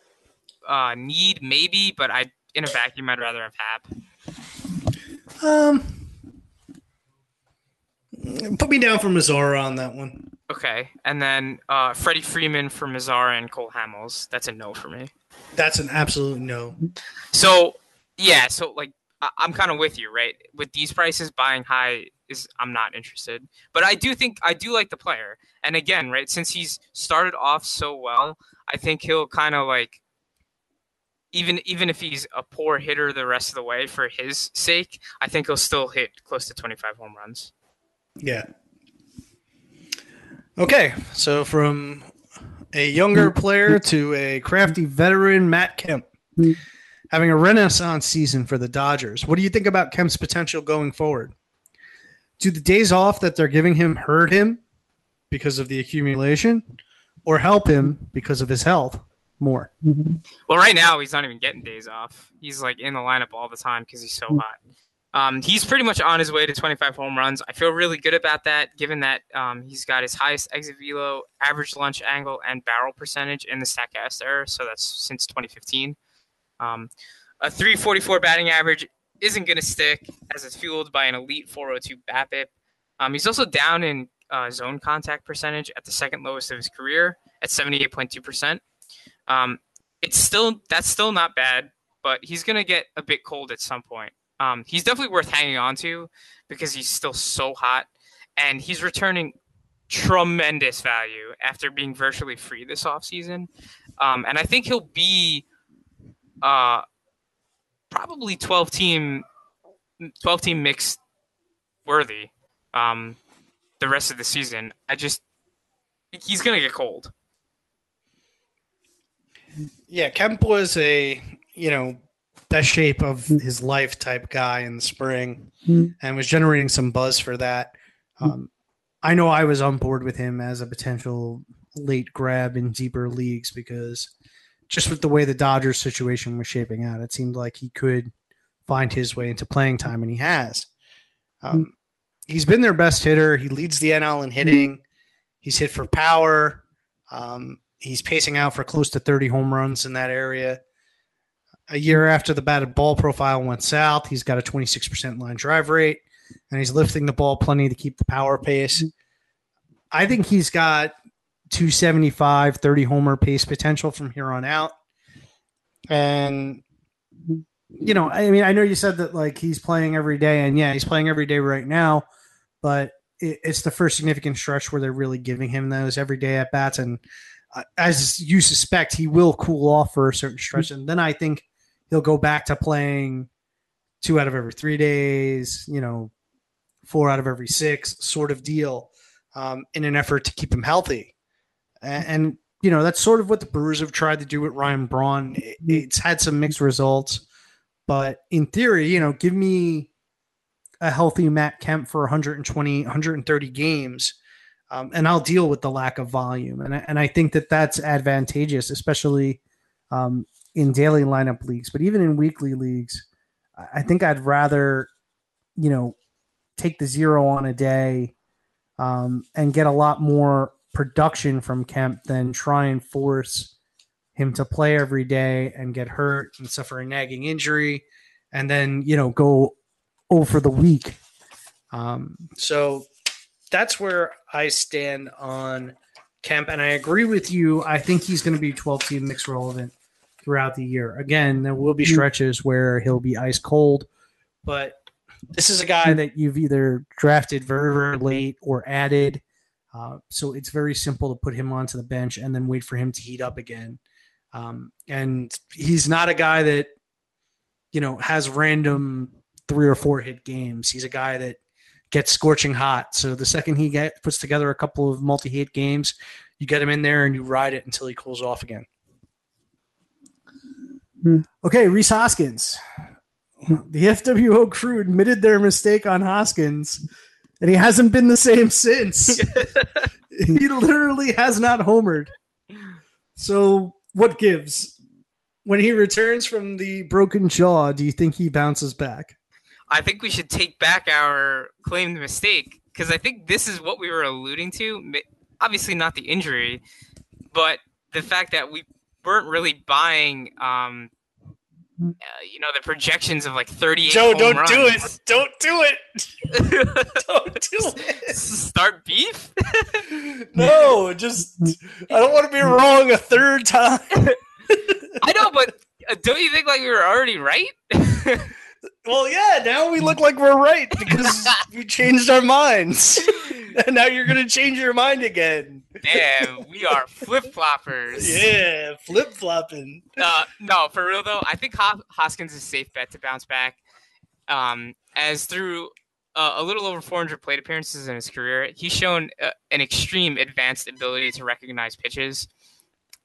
Speaker 3: uh, need, maybe, but I in a vacuum, I'd rather have Happ.
Speaker 2: Um, put me down for Mazara on that one.
Speaker 3: Okay, and then uh, Freddie Freeman for Mazara and Cole Hamels. That's a no for me.
Speaker 2: That's an absolute no.
Speaker 3: So yeah, so like I- I'm kind of with you, right? With these prices, buying high is I'm not interested. But I do think I do like the player, and again, right, since he's started off so well, I think he'll kind of like even even if he's a poor hitter the rest of the way for his sake, I think he'll still hit close to 25 home runs.
Speaker 2: Yeah. Okay, so from a younger player to a crafty veteran, Matt Kemp, having a renaissance season for the Dodgers. What do you think about Kemp's potential going forward? Do the days off that they're giving him hurt him because of the accumulation, or help him because of his health more?
Speaker 3: Well, right now he's not even getting days off. He's like in the lineup all the time because he's so hot. Um, he's pretty much on his way to 25 home runs. I feel really good about that, given that um, he's got his highest exit velo, average launch angle, and barrel percentage in the Statcast era. So that's since 2015. Um, a 344 batting average isn't going to stick, as it's fueled by an elite 402 BABIP. Um, he's also down in uh, zone contact percentage at the second lowest of his career at 78.2%. Um, it's still that's still not bad, but he's going to get a bit cold at some point. Um, he's definitely worth hanging on to because he's still so hot, and he's returning tremendous value after being virtually free this offseason. Um, and I think he'll be uh, probably 12 team 12 team mixed worthy um, the rest of the season. I just he's gonna get cold.
Speaker 2: Yeah, Kemp was a you know best shape of his life type guy in the spring mm-hmm. and was generating some buzz for that. Um, I know I was on board with him as a potential late grab in deeper leagues because just with the way the Dodgers situation was shaping out, it seemed like he could find his way into playing time, and he has. Um, he's been their best hitter. He leads the NL in hitting. He's hit for power. Um, he's pacing out for close to 30 home runs in that area a year after the batted ball profile went south, he's got a 26% line drive rate, and he's lifting the ball plenty to keep the power pace. I think he's got 275, 30 homer pace potential from here on out. And, you know, I mean, I know you said that like he's playing every day, and yeah, he's playing every day right now, but it, it's the first significant stretch where they're really giving him those everyday at bats, and as you suspect, he will cool off for a certain stretch, and then I think he'll go back to playing two out of every three days, you know, four out of every six sort of deal, um, in an effort to keep him healthy, and, and you know that's sort of what the Brewers have tried to do with Ryan Braun. It, it's had some mixed results, but in theory, you know, give me a healthy Matt Kemp for 120, 130 games, um, and I'll deal with the lack of volume. And I, and I think that that's advantageous, especially um, in daily lineup leagues, but even in weekly leagues. I think I'd rather, you know, take the zero on a day um, and get a lot more production from Kemp than try and force him to play every day and get hurt and suffer a nagging injury and then, you know, go over the week. Um, so that's where I stand on Kemp. And I agree with you. I think he's going to be 12 team mix relevant throughout the year. Again, there will be stretches where he'll be ice cold, but this is a guy that you've either drafted very, very late or added. Uh, so it's very simple to put him onto the bench and then wait for him to heat up again. Um, and he's not a guy that, you know, has random three or four hit games. He's a guy that gets scorching hot. So the second he get puts together a couple of multi hit games, you get him in there and you ride it until he cools off again. Hmm. Okay, Rhys Hoskins. The FWO crew admitted their mistake on Hoskins, and he hasn't been the same since. [laughs] he literally has not homered. So, what gives? When he returns from the broken jaw, do you think he bounces back?
Speaker 3: I think we should take back our claimed mistake because I think this is what we were alluding to. Obviously, not the injury, but the fact that we weren't really buying um, uh, you know the projections of like 38
Speaker 2: joe don't
Speaker 3: runs.
Speaker 2: do it. Don't do it. [laughs] Don't do it.
Speaker 3: start beef? [laughs] [laughs]
Speaker 2: No just i don't want to be wrong a third time.
Speaker 3: I know but uh, don't you think like we were already right
Speaker 2: well yeah now we look like we're right because [laughs] we changed our minds [laughs] and now you're gonna change your mind again
Speaker 3: Damn, we are flip floppers.
Speaker 2: Yeah, flip flopping.
Speaker 3: Uh, no, for real though, I think Hoskins is a safe bet to bounce back. Um, as through uh, a little over 400 plate appearances in his career, he's shown uh, an extreme advanced ability to recognize pitches.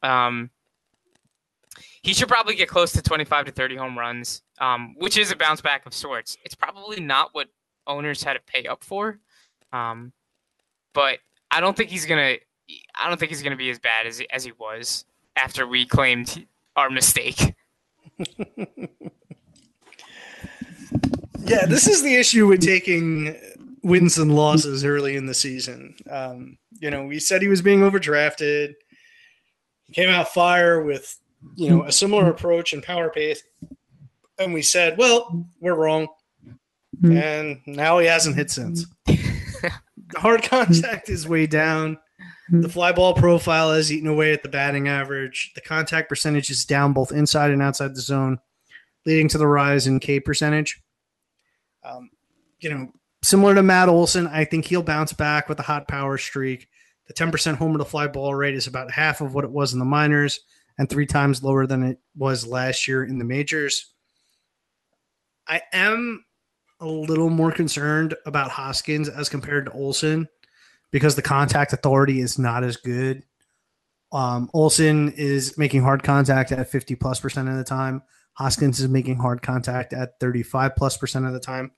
Speaker 3: Um, he should probably get close to 25 to 30 home runs, um, which is a bounce back of sorts. It's probably not what owners had to pay up for, um, but I don't think he's gonna I don't think he's to be as bad as as he was after we claimed our mistake. [laughs]
Speaker 2: yeah, this is the issue with taking wins and losses early in the season. Um, you know, we said he was being overdrafted. He came out fire with you know hmm. a similar hmm. approach in power pace, and we said, well, we're wrong. Hmm. And now he hasn't hit since. [laughs] The hard contact is way down. The fly ball profile has eaten away at the batting average. The contact percentage is down both inside and outside the zone, leading to the rise in K percentage. Um, you know, similar to Matt Olson, I think he'll bounce back with a hot power streak. The 10% homer to fly ball rate is about half of what it was in the minors and three times lower than it was last year in the majors. I am a little more concerned about Hoskins as compared to Olson because the contact authority is not as good. Um, Olson is making hard contact at 50 plus percent of the time. Hoskins is making hard contact at 35 plus percent of the time.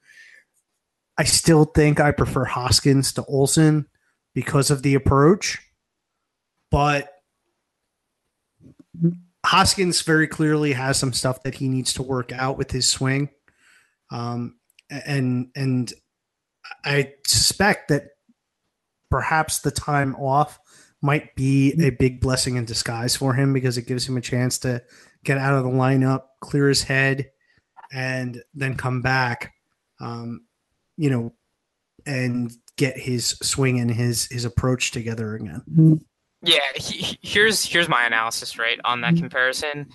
Speaker 2: I still think I prefer Hoskins to Olson because of the approach, but Hoskins very clearly has some stuff that he needs to work out with his swing. Um, and and I suspect that perhaps the time off might be a big blessing in disguise for him because it gives him a chance to get out of the lineup, clear his head, and then come back, um, you know, and get his swing and his his approach together again.
Speaker 3: Yeah, he, here's here's my analysis right on that mm-hmm. comparison.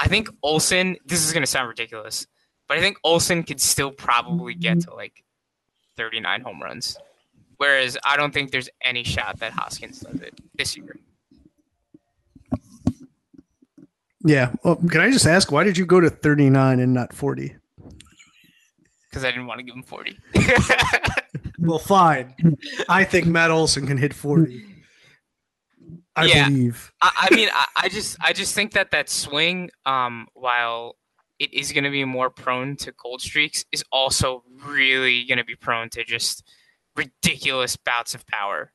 Speaker 3: I think Olson. This is going to sound ridiculous, but I think Olson could still probably get mm-hmm. to like 39 home runs Whereas I don't think there's any shot that Hoskins does it this year.
Speaker 2: Yeah. Well, can I just ask why did you go to 39 and not 40?
Speaker 3: Because I didn't want to give him 40. [laughs]
Speaker 2: Well, fine. I think Matt Olson can hit 40. I
Speaker 3: Yeah.
Speaker 2: believe.
Speaker 3: I, I mean, I, I just I just think that that swing, um, while it is going to be more prone to cold streaks, is also really going to be prone to just ridiculous bouts of power.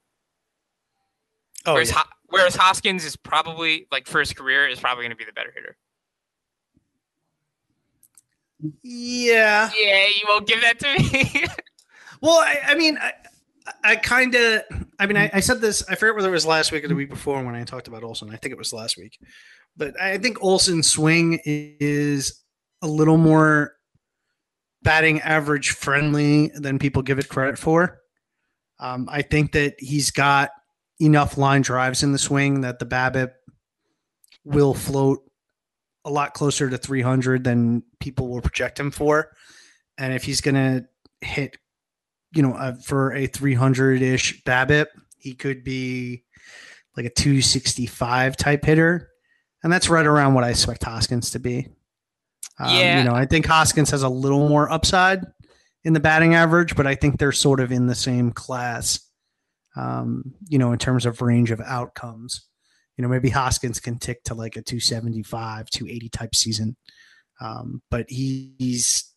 Speaker 2: Oh,
Speaker 3: whereas,
Speaker 2: yeah.
Speaker 3: Ho- whereas Hoskins is probably like for his career is probably going to be the better hitter.
Speaker 2: yeah.
Speaker 3: Yeah, you won't give that to me. [laughs]
Speaker 2: Well, I, I mean, I, I kind of, I mean, I, I said this, I forget whether it was last week or the week before when I talked about Olson. I think it was last week. But I think Olson's swing is a little more batting average friendly than people give it credit for. Um, I think that he's got enough line drives in the swing that the BABIP will float a lot closer to 300 than people will project him for. And if he's going to hit you know, uh, for a 300 ish BABIP, he could be like a 265 type hitter. And that's right around what I expect Hoskins to be. Um,
Speaker 3: Yeah.
Speaker 2: You know, I think Hoskins has a little more upside in the batting average, but I think they're sort of in the same class, um, you know, in terms of range of outcomes. You know, maybe Hoskins can tick to like a 275, 280 type season. Um, but he, he's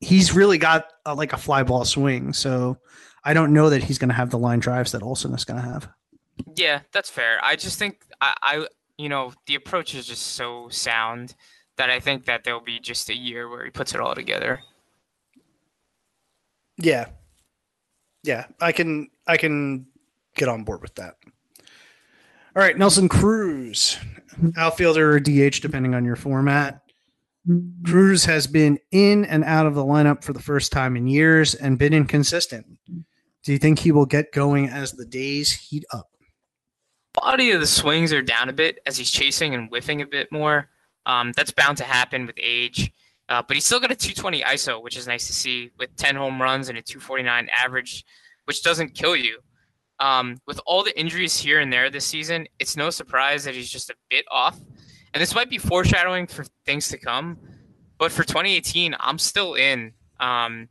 Speaker 2: he's really got a, like a fly ball swing. So I don't know that he's going to have the line drives that Olson is going to have.
Speaker 3: Yeah, that's fair. I just think I, I, you know, the approach is just so sound that I think that there'll be just a year where he puts it all together.
Speaker 2: Yeah. Yeah. I can, I can get on board with that. All right. Nelson Cruz, outfielder or DH, depending on your format. Cruz has been in and out of the lineup for the first time in years and been inconsistent. Do you think he will get going as the days heat up?
Speaker 3: Body of the swings are down a bit as he's chasing and whiffing a bit more. Um, that's bound to happen with age. Uh, but he's still got a 220 ISO, which is nice to see, with 10 home runs and a 249 average, which doesn't kill you. Um, with all the injuries here and there this season, it's no surprise that he's just a bit off. And this might be foreshadowing for things to come. But for 2018, I'm still in. Um,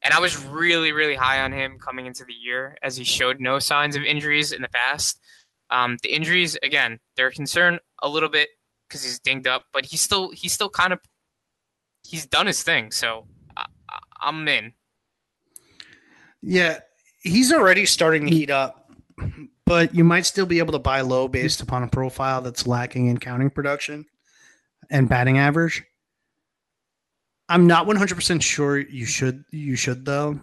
Speaker 3: and I was really, really high on him coming into the year as he showed no signs of injuries in the past. Um, the injuries, again, they're a concern a little bit because he's dinged up, but he's still he's still kind of he's done his thing. So I, I'm in.
Speaker 2: Yeah, he's already starting to heat up, but you might still be able to buy low based upon a profile that's lacking in counting production and batting average. I'm not 100% sure you should you should though.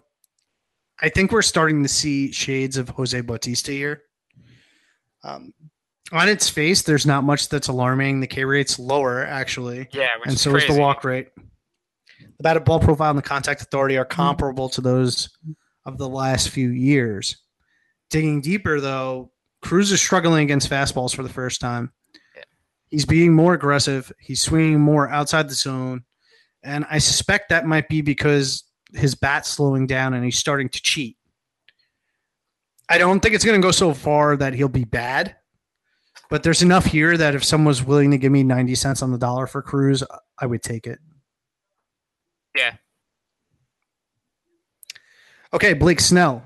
Speaker 2: I think we're starting to see shades of Jose Bautista here. Um, on its face, there's not much that's alarming. The K rate's lower actually
Speaker 3: Yeah, which
Speaker 2: and
Speaker 3: is
Speaker 2: so is the walk rate. The batted ball profile and the contact authority are comparable to those of the last few years. Digging deeper, though, Cruz is struggling against fastballs for the first time.
Speaker 3: Yeah.
Speaker 2: He's being more aggressive. He's swinging more outside the zone, and I suspect that might be because his bat's slowing down and he's starting to cheat. I don't think it's going to go so far that he'll be bad, but there's enough here that if someone was willing to give me 90 cents on the dollar for Cruz, I would take it.
Speaker 3: Yeah,
Speaker 2: Okay, Blake Snell.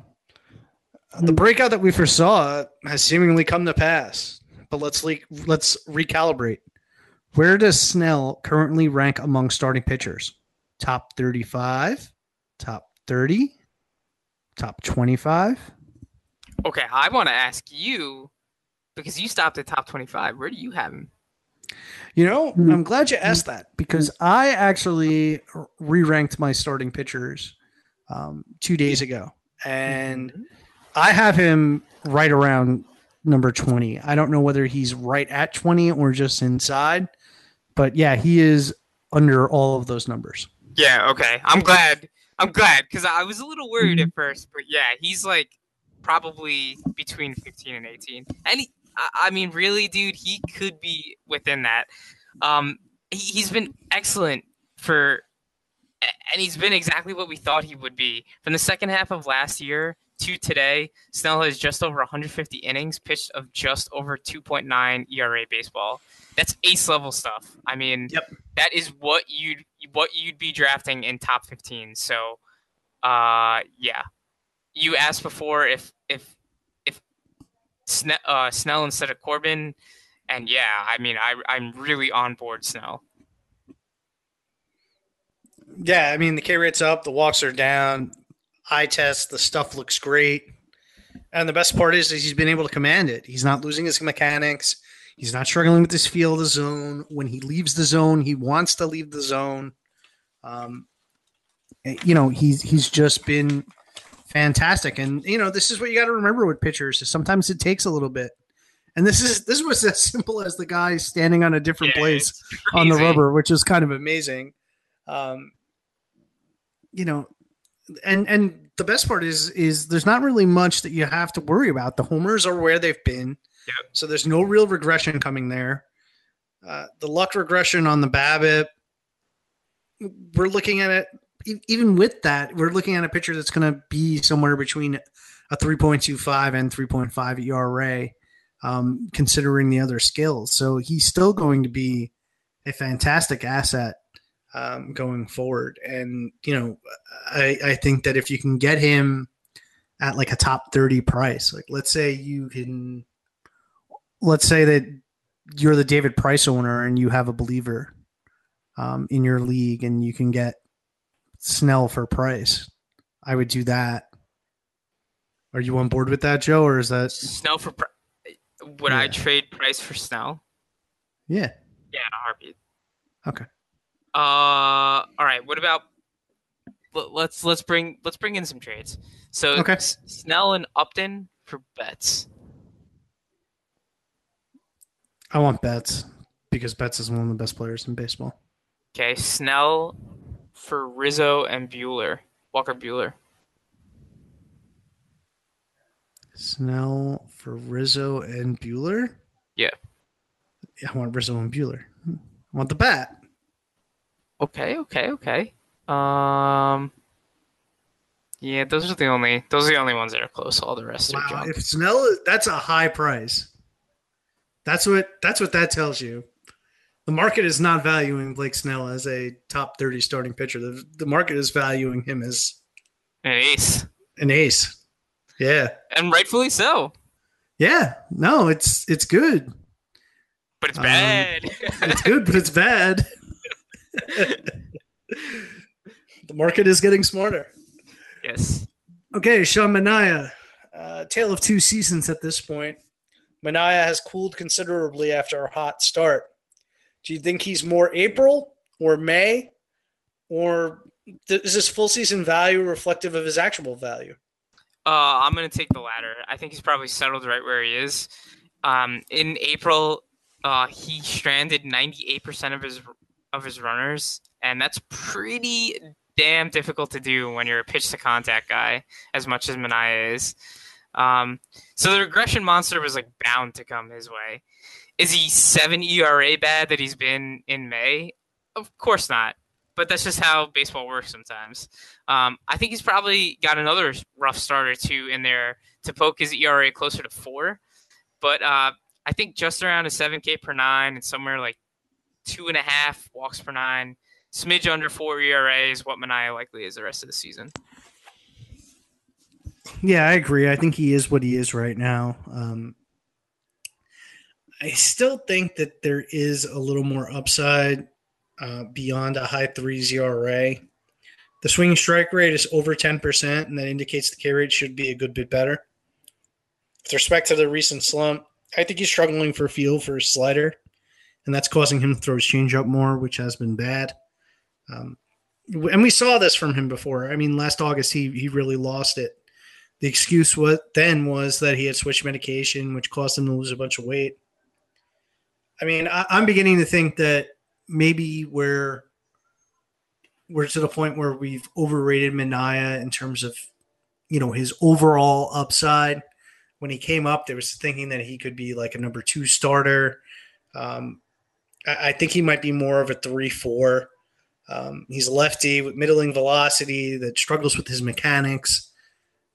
Speaker 2: The hmm. breakout that we foresaw has seemingly come to pass, but let's le- let's recalibrate. Where does Snell currently rank among starting pitchers? Top 35, top 30, top 25?
Speaker 3: Okay, I want to ask you because you stopped at top 25. Where do you have him?
Speaker 2: You know, hmm. I'm glad you asked that because I actually re ranked my starting pitchers um, two days ago. And mm-hmm. I have him right around number 20. I don't know whether he's right at 20 or just inside, but yeah, he is under all of those numbers.
Speaker 3: Yeah, okay. I'm glad. I'm glad because I was a little worried at first, but yeah, he's like probably between 15 and 18. And he, I, I mean, really, dude, he could be within that. Um, he, he's been excellent for, and he's been exactly what we thought he would be. From the second half of last year to today, Snell has just over 150 innings, pitched of just over 2.9 ERA baseball. That's ace level stuff. I mean,
Speaker 2: Yep.
Speaker 3: that is what you'd what you'd be drafting in top 15. So, uh, yeah. You asked before if if if Snell, uh, Snell instead of Corbin, and yeah, I mean, I I'm really on board Snell.
Speaker 2: Yeah, I mean the K rate's up, the walks are down, eye test, the stuff looks great. And the best part is, is he's been able to command it. He's not losing his mechanics. He's not struggling with this feel of the zone. When he leaves the zone, he wants to leave the zone. Um, eh, you know, he's he's just been fantastic. And you know, this is what you got to remember with pitchers. Is sometimes it takes a little bit. And this is this was as [laughs] simple as the guy standing on a different
Speaker 3: Yeah,
Speaker 2: place on the rubber, which is kind of amazing. Um, you know, and and the best part is is there's not really much that you have to worry about. The homers are where they've been,
Speaker 3: Yep.
Speaker 2: so there's no real regression coming there. Uh, the luck regression on the BABIP, we're looking at it. Even with that, we're looking at a pitcher that's going to be somewhere between a 3.25 and 3.5 ERA, um, considering the other skills. So he's still going to be a fantastic asset um, going forward. And you know, I, I think that if you can get him at like a top thirty price, like let's say you can, let's say that you're the David Price owner and you have a believer um, in your league, and you can get Snell for price. I would do that. Are you on board with that, Joe, or is that
Speaker 3: Snell for Pri- would I trade Price for Snell?
Speaker 2: yeah?
Speaker 3: Yeah, in a heartbeat.
Speaker 2: Okay.
Speaker 3: Uh, all right. What about let- let's let's bring let's bring in some trades. So
Speaker 2: Okay.
Speaker 3: Snell and Upton for Betts.
Speaker 2: I want Betts because Betts is one of the best players in baseball.
Speaker 3: Okay, Snell for Rizzo and Buehler. Walker Buehler.
Speaker 2: Snell for Rizzo and Buehler.
Speaker 3: Yeah.
Speaker 2: Yeah, I want Rizzo and Buehler. I want the bat.
Speaker 3: Okay, okay, okay. Um. Yeah, those are the only those are the only ones that are close. All the rest are
Speaker 2: Wow,
Speaker 3: junk.
Speaker 2: if Snell, that's a high price. That's what that's what that tells you. The market is not valuing Blake Snell as a top thirty starting pitcher. The, the market is valuing him as
Speaker 3: An ace,
Speaker 2: an ace. Yeah,
Speaker 3: and rightfully so.
Speaker 2: yeah. No, it's it's good.
Speaker 3: But it's
Speaker 2: Um,
Speaker 3: bad.
Speaker 2: It's good, but it's bad. [laughs] the market is getting smarter.
Speaker 3: yes.
Speaker 2: Okay, Sean Manaea. Uh, tale of two seasons at this point. Manaea has cooled considerably after a hot start. Do you think he's more April or May? Or th- is this full season value reflective of his actual value?
Speaker 3: Uh, I'm gonna take the latter. I think he's probably settled right where he is. Um, in April, uh, he stranded 98% of his of his runners, and that's pretty damn difficult to do when you're a pitch to contact guy, as much as Manaea is. Um, so the regression monster was like bound to come his way. Is he seven ERA bad that he's been in May? Of course not. But that's just how baseball works sometimes. Um, I think he's probably got another rough start or two in there to poke his ERA closer to four. But uh, I think just around a seven K per nine and somewhere like two and a half walks per nine, smidge under four ERA is what Manaea likely is the rest of the season.
Speaker 2: Yeah, I agree. I think he is what he is right now. Um, I still think that there is a little more upside uh, beyond a high threes ERA. The swinging strike rate is over 10%, and that indicates the K rate should be a good bit better. With respect to the recent slump, I think he's struggling for feel for his slider, and that's causing him to throw his changeup more, which has been bad. Um, and we saw this from him before. I mean, last August he he really lost it. The excuse what then was that he had switched medication, which caused him to lose a bunch of weight. I mean, I, I'm beginning to think that maybe we're we're to the point where we've overrated Manaea in terms of you know his overall upside. When he came up, there was thinking that he could be like a number two starter. Um, I, think he might be more of a three four. Um, he's lefty with middling velocity that struggles with his mechanics.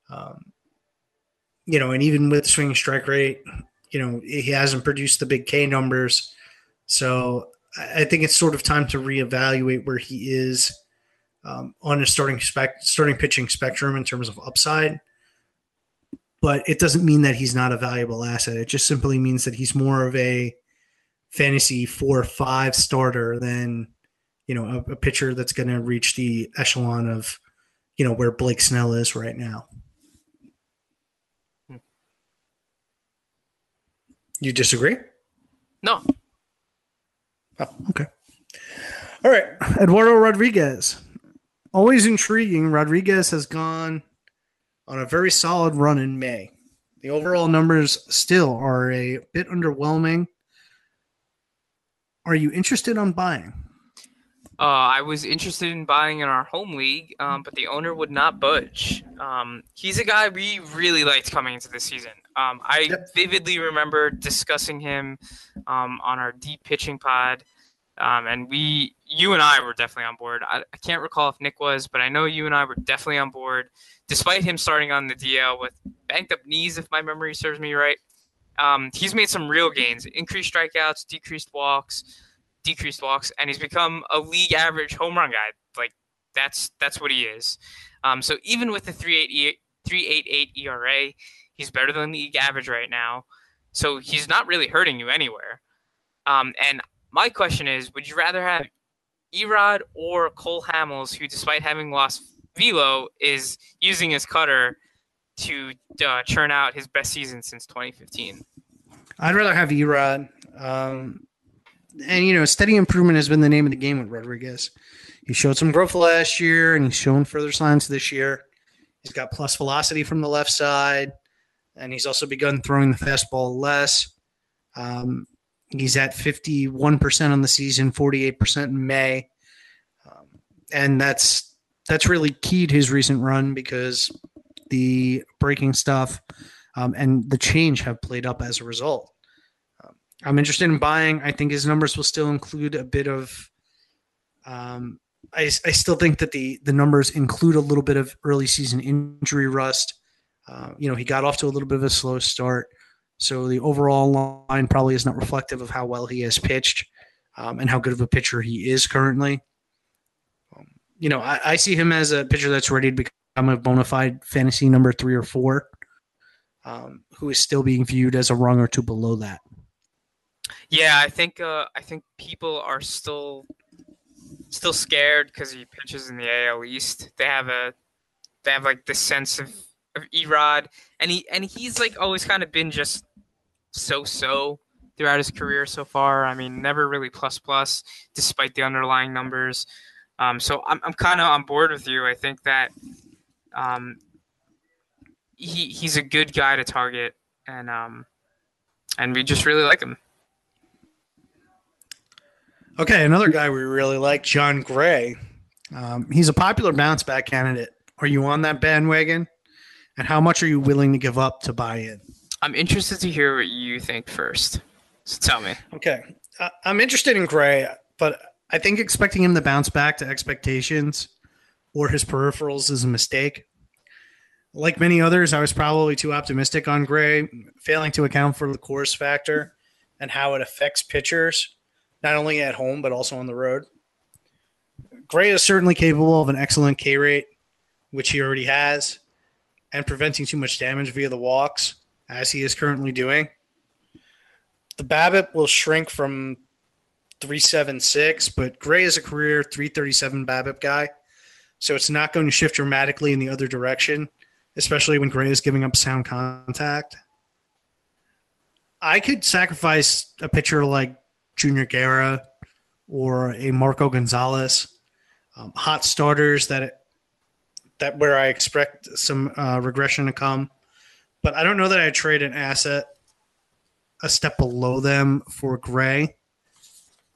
Speaker 2: Um, you know, and even with swinging strike rate, you know, he hasn't produced the big K numbers. So I think it's sort of time to reevaluate where he is um, on a starting spec, starting pitching spectrum in terms of upside. But it doesn't mean that he's not a valuable asset. It just simply means that he's more of a fantasy four or five starter than you know a, a pitcher that's going to reach the echelon of you know where Blake Snell is right now. Hmm. You disagree?
Speaker 3: No.
Speaker 2: Oh, okay. All right. Eduardo Rodriguez. Always intriguing. Rodriguez has gone on a very solid run in May. The overall numbers still are a bit underwhelming. Are you interested on buying?
Speaker 3: Uh, I was interested in buying in our home league, um, but the owner would not budge. Um, he's a guy we really liked coming into the season. Um, I yep. vividly remember discussing him um, on our deep pitching pod, um, and we, you and I, were definitely on board. I, I, can't recall if Nick was, but I know you and I were definitely on board, despite him starting on the DL with banked up knees, if my memory serves me right. Um, he's made some real gains: increased strikeouts, decreased walks decreased walks, and he's become a league average home run guy. Like that's that's what he is. Um, so even with the 3.88 ERA, he's better than league average right now. So he's not really hurting you anywhere. Um, and my question is, would you rather have Erod or Cole Hamels, who, despite having lost velo, is using his cutter to uh, churn out his best season since 2015?
Speaker 2: I'd rather have Erod. Um, and you know, steady improvement has been the name of the game with Rodriguez. He showed some growth last year, and he's shown further signs this year. He's got plus velocity from the left side, and he's also begun throwing the fastball less. Um, he's at 51% on the season, 48% in May. Um, and that's that's really keyed his recent run because the breaking stuff um, and the change have played up as a result. I'm interested in buying. I think his numbers will still include a bit of. Um, I, I still think that the the numbers include a little bit of early season injury rust. Uh, you know, he got off to a little bit of a slow start, so the overall line probably is not reflective of how well he has pitched um, and how good of a pitcher he is currently. Um, you know, I, I, see him as a pitcher that's ready to become a bona fide fantasy number three or four, um, who is still being viewed as a rung or two below that.
Speaker 3: Yeah, I think uh, I think people are still still scared because he pitches in the AL East. They have a they have like the sense of, of Erod, and he and he's like always kind of been just so so throughout his career so far. I mean, never really plus plus despite the underlying numbers. Um, so I'm I'm kind of on board with you. I think that um, he he's a good guy to target, and um, and we just really like him.
Speaker 2: Okay, another guy we really like, Jon Gray. Um, he's a popular bounce back candidate. Are you on that bandwagon? And how much are you willing to give up to buy in?
Speaker 3: I'm interested to hear what you think first. So tell me.
Speaker 2: Okay. Uh, I'm interested in Gray, but I think expecting him to bounce back to expectations or his peripherals is a mistake. Like many others, I was probably too optimistic on Gray, failing to account for the Coors factor and how it affects pitchers not only at home but also on the road. Gray is certainly capable of an excellent K rate, which he already has, and preventing too much damage via the walks, as he is currently doing. The BABIP will shrink from 376, but Gray is a career 337 BABIP guy, so it's not going to shift dramatically in the other direction, especially when Gray is giving up sound contact. I could sacrifice a pitcher like Junior Guerra or a Marco Gonzalez, um, hot starters that that where I expect some uh, regression to come. But I don't know that I trade an asset a step below them for Gray.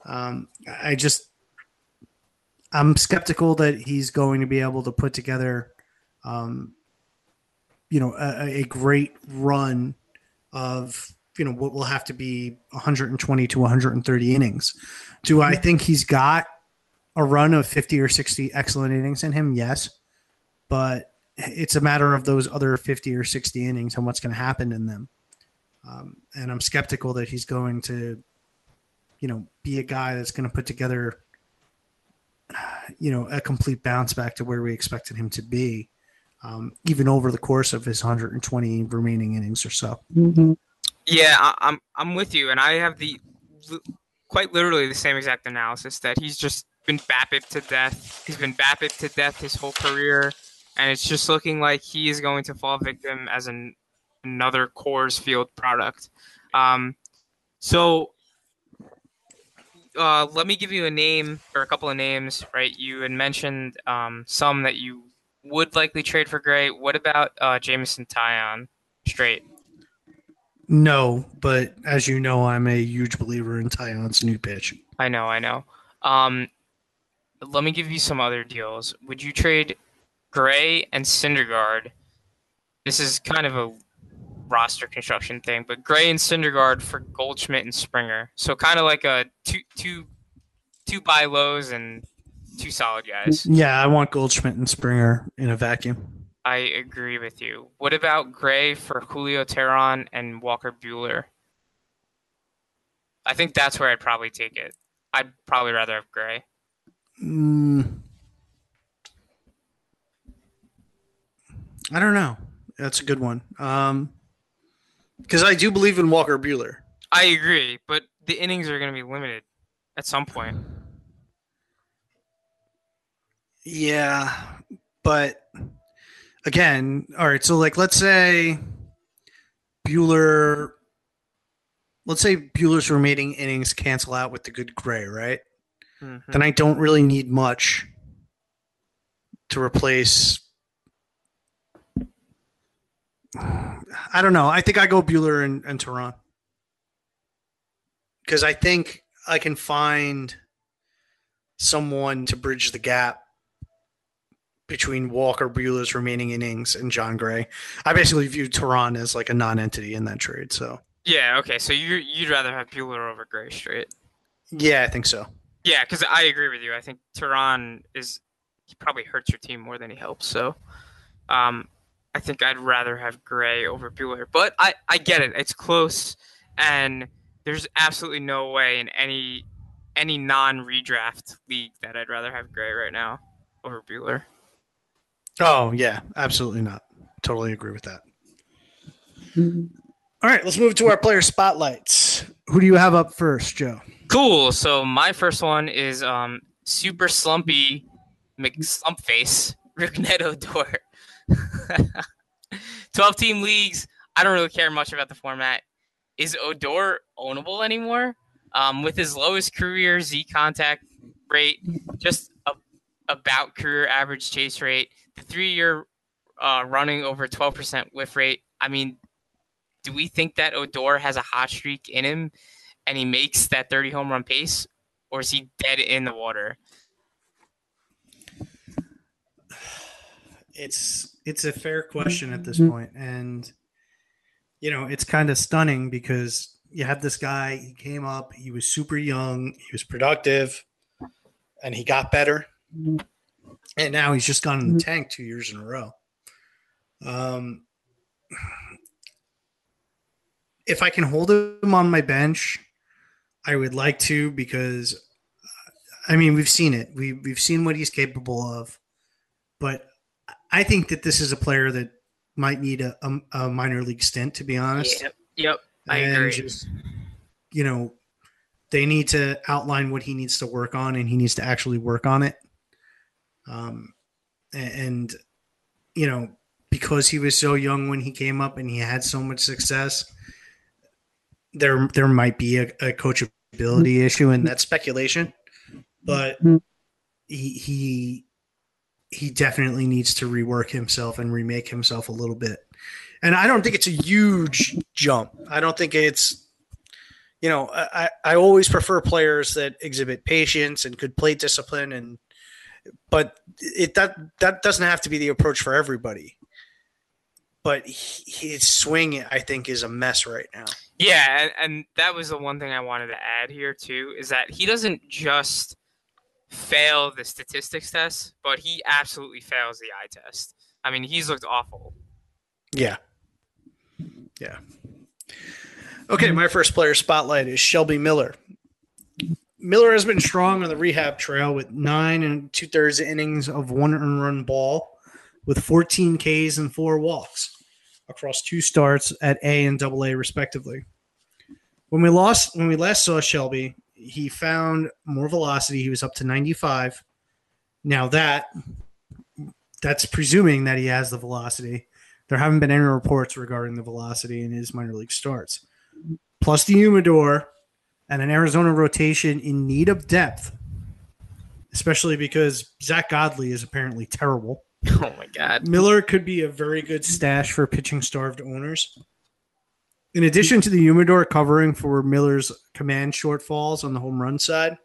Speaker 2: Um, I just I'm skeptical that he's going to be able to put together, um, you know, a, a great run of you know what will have to be 120 to 130 innings. Do I think he's got a run of 50 or 60 excellent innings in him? Yes, but it's a matter of those other 50 or 60 innings and what's going to happen in them. Um, and I'm skeptical that he's going to, you know, be a guy that's going to put together, you know, a complete bounce back to where we expected him to be, um, even over the course of his 120 remaining innings or so.
Speaker 3: Mm-hmm. Yeah, I, I'm I'm with you, and I have the quite literally the same exact analysis that he's just been BABIP to death. He's been BABIP to death his whole career, and it's just looking like he is going to fall victim as an another Coors Field product. Um, so uh, let me give you a name or a couple of names. Right, you had mentioned um, some that you would likely trade for Gray. What about uh, Jameson Taillon straight?
Speaker 2: No, but as you know, I'm a huge believer in Taillon's new pitch.
Speaker 3: I know, I know. Um, let me give you some other deals. Would you trade Gray and Syndergaard? This is kind of a roster construction thing, but Gray and Syndergaard for Goldschmidt and Springer. So kind of like a two two two buy lows and two solid guys.
Speaker 2: Yeah, I want Goldschmidt and Springer in a vacuum.
Speaker 3: I agree with you. What about Gray for Julio Teheran and Walker Buehler? I think that's where I'd probably take it. I'd probably rather have Gray.
Speaker 2: Mm, I don't know. That's a good one. Um, because I do believe in Walker Buehler.
Speaker 3: I agree, but the innings are going to be limited at some point.
Speaker 2: Yeah, but again, all right. So like, let's say Buehler. Let's say Buehler's remaining innings cancel out with the good Gray, right? Mm-hmm. Then I don't really need much to replace. I don't know. I think I go Buehler and, and Teheran because I think I can find someone to bridge the gap between Walker Buehler's remaining innings and Jon Gray. I basically viewed Teheran as like a non-entity in that trade. So
Speaker 3: yeah, okay. So you you'd rather have Buehler over Gray straight?
Speaker 2: Yeah, I think so.
Speaker 3: Yeah, because I agree with you. I think Teheran is he probably hurts your team more than he helps. So, um, I think I'd rather have Gray over Buehler. But I I get it. It's close, and there's absolutely no way in any any non-redraft league that I'd rather have Gray right now over Buehler.
Speaker 2: Oh yeah, absolutely not. Totally agree with that. All right, let's move to our player spotlights. Who do you have up first, Joe?
Speaker 3: Cool. So my first one is um super slumpy McSlump face [laughs] Rougned Odor. [laughs] 12 team leagues. I don't really care much about the format. Is Odor ownable anymore? Um, with his lowest career Z contact rate, just a, about career average chase rate, three year uh, running over 12% whiff rate. I mean, do we think that Odor has a hot streak in him and he makes that 30 home run pace, or is he dead in the water? [sighs]
Speaker 2: It's it's a fair question at this point, and you know it's kind of stunning because you have this guy. He came up. He was super young. He was productive, and he got better and now he's just gone in the mm-hmm. tank two years in a row. Um, if I can hold him on my bench, I would like to because, I mean, we've seen it. We we've seen what he's capable of, but I think that this is a player that might need a, a, a minor league stint. To be honest.
Speaker 3: Yep. Yep. I and agree.
Speaker 2: Just, you know, they need to outline what he needs to work on, and he needs to actually work on it. Um, and you know, because he was so young when he came up and he had so much success, there there might be a, a coachability issue, and that's speculation. But he he he definitely needs to rework himself and remake himself a little bit. And I don't think it's a huge jump. I don't think it's you know, I, I always prefer players that exhibit patience and could play discipline and but it that that doesn't have to be the approach for everybody. But his swing, I think, is a mess right now.
Speaker 3: Yeah, and, and that was the one thing I wanted to add here too is that he doesn't just fail the statistics test, but he absolutely fails the eye test. I mean, he's looked awful.
Speaker 2: Yeah. Yeah. Okay, my first player spotlight is Shelby Miller. Miller has been strong on the rehab trail with nine and two thirds innings of one earned run ball with 14 Ks and four walks across two starts at A and double A respectively. When we lost when we last saw Shelby, he found more velocity. He was up to 95. Now that that's presuming that he has the velocity. There haven't been any reports regarding the velocity in his minor league starts. Plus the humidor and an Arizona rotation in need of depth, especially because Zach Godley is apparently terrible. [laughs]
Speaker 3: Oh my god.
Speaker 2: Miller could be a very good stash for pitching starved owners. In addition to the humidor covering for Miller's command shortfalls on the home run side,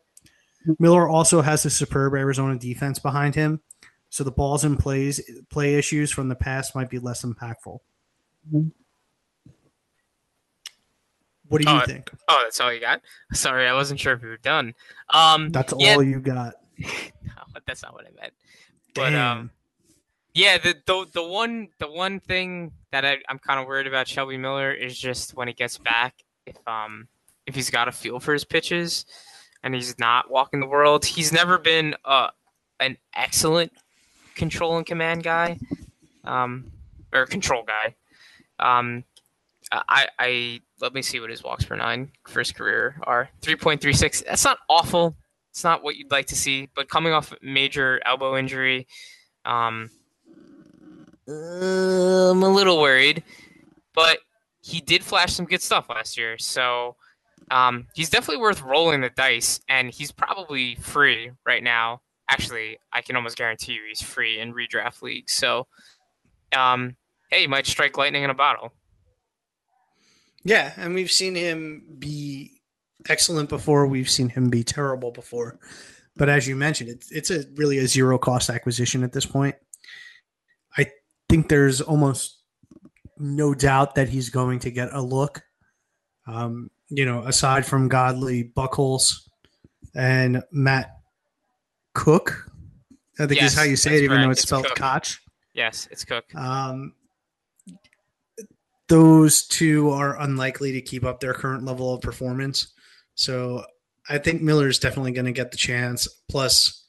Speaker 2: Miller also has a superb Arizona defense behind him, so the balls and plays play issues from the past might be less impactful. Mm-hmm. What do you
Speaker 3: Uh,
Speaker 2: think?
Speaker 3: Oh, that's all you got? Sorry, I wasn't sure if you were done. Um,
Speaker 2: That's
Speaker 3: yeah,
Speaker 2: all you got. [laughs]
Speaker 3: no, that's not what I meant. But um, yeah, the the the one the one thing that I, I'm kind of worried about Shelby Miller is just when he gets back, if um if he's got a feel for his pitches, and he's not walking the world. He's never been uh an excellent control and command guy, um, or control guy. Um, I I let me see what his walks per nine for his career are. Three point three six. That's not awful. It's not what you'd like to see, but coming off major elbow injury, um, I'm a little worried. But he did flash some good stuff last year, so um, he's definitely worth rolling the dice, and he's probably free right now. Actually, I can almost guarantee you he's free in redraft leagues. So, um, hey, you might strike lightning in a bottle.
Speaker 2: Yeah, and we've seen him be excellent before. We've seen him be terrible before. But as you mentioned, it's it's a really a zero cost acquisition at this point. I think there's almost no doubt that he's going to get a look. Um, you know, aside from Godley Buchholz and Matt Koch, I think
Speaker 3: Yes,
Speaker 2: is how you say it,
Speaker 3: that's
Speaker 2: even though it's
Speaker 3: It's
Speaker 2: spelled
Speaker 3: Cook.
Speaker 2: Koch.
Speaker 3: Yes, it's Cook.
Speaker 2: Um, those two are unlikely to keep up their current level of performance. So I think Miller is definitely going to get the chance. Plus,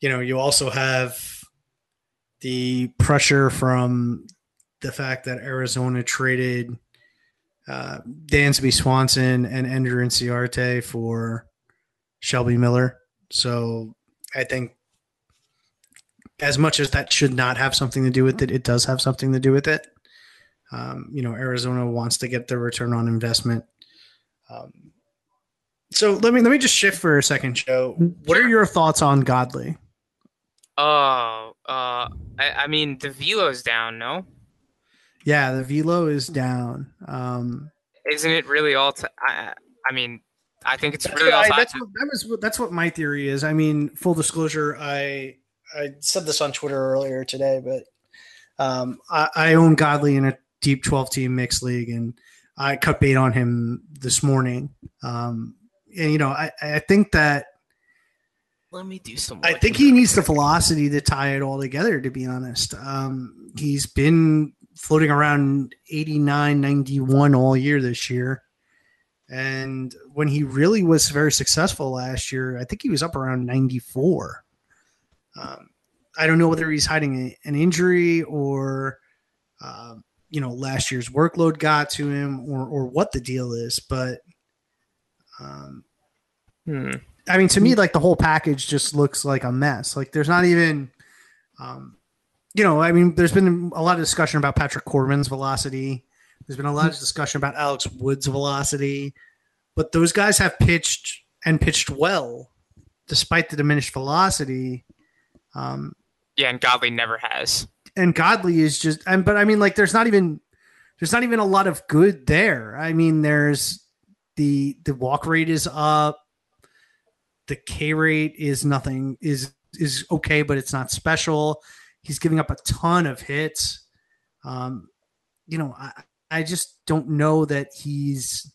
Speaker 2: you know, you also have the pressure from the fact that Arizona traded uh, Dansby Swanson and Ender Inciarte for Shelby Miller. So I think as much as that should not have something to do with it, it does have something to do with it. Um, you know, Arizona wants to get their return on investment. Um, so let me let me just shift for a second, Joe. What are your thoughts on Godley?
Speaker 3: Oh, uh, I, I mean the velo's down. No,
Speaker 2: Yeah, the velo is down. Um,
Speaker 3: isn't it really all? T- I, I mean, I think it's
Speaker 2: that's
Speaker 3: really all
Speaker 2: what I-
Speaker 3: time.
Speaker 2: that's what, that was that's what my theory is. I mean, full disclosure, I I said this on Twitter earlier today, but um, I, I own Godley in a deep twelve team mixed league, and I cut bait on him this morning. Um, and you know, I I think that
Speaker 3: Let me do some.
Speaker 2: I think he needs the velocity to tie it all together, to be honest. Um, he's been floating around 89, 91 all year this year. And when he really was very successful last year, I think he was up around 94. Um, I don't know whether he's hiding a, an injury or, um, you know, last year's workload got to him or, or what the deal is, but um,
Speaker 3: Hmm.
Speaker 2: I mean, to me, like the whole package just looks like a mess. Like there's not even, um, you know, I mean, there's been a lot of discussion about Patrick Corbin's velocity. There's been a lot of discussion about Alex Wood's velocity, but those guys have pitched and pitched well despite the diminished velocity. Um,
Speaker 3: Yeah, and Godley never has.
Speaker 2: And Godley is just, and but I mean, like, there's not even, there's not even a lot of good there. I mean, there's the the walk rate is up, the K rate is nothing is is okay, but it's not special. He's giving up a ton of hits. Um, you know, I I just don't know that he's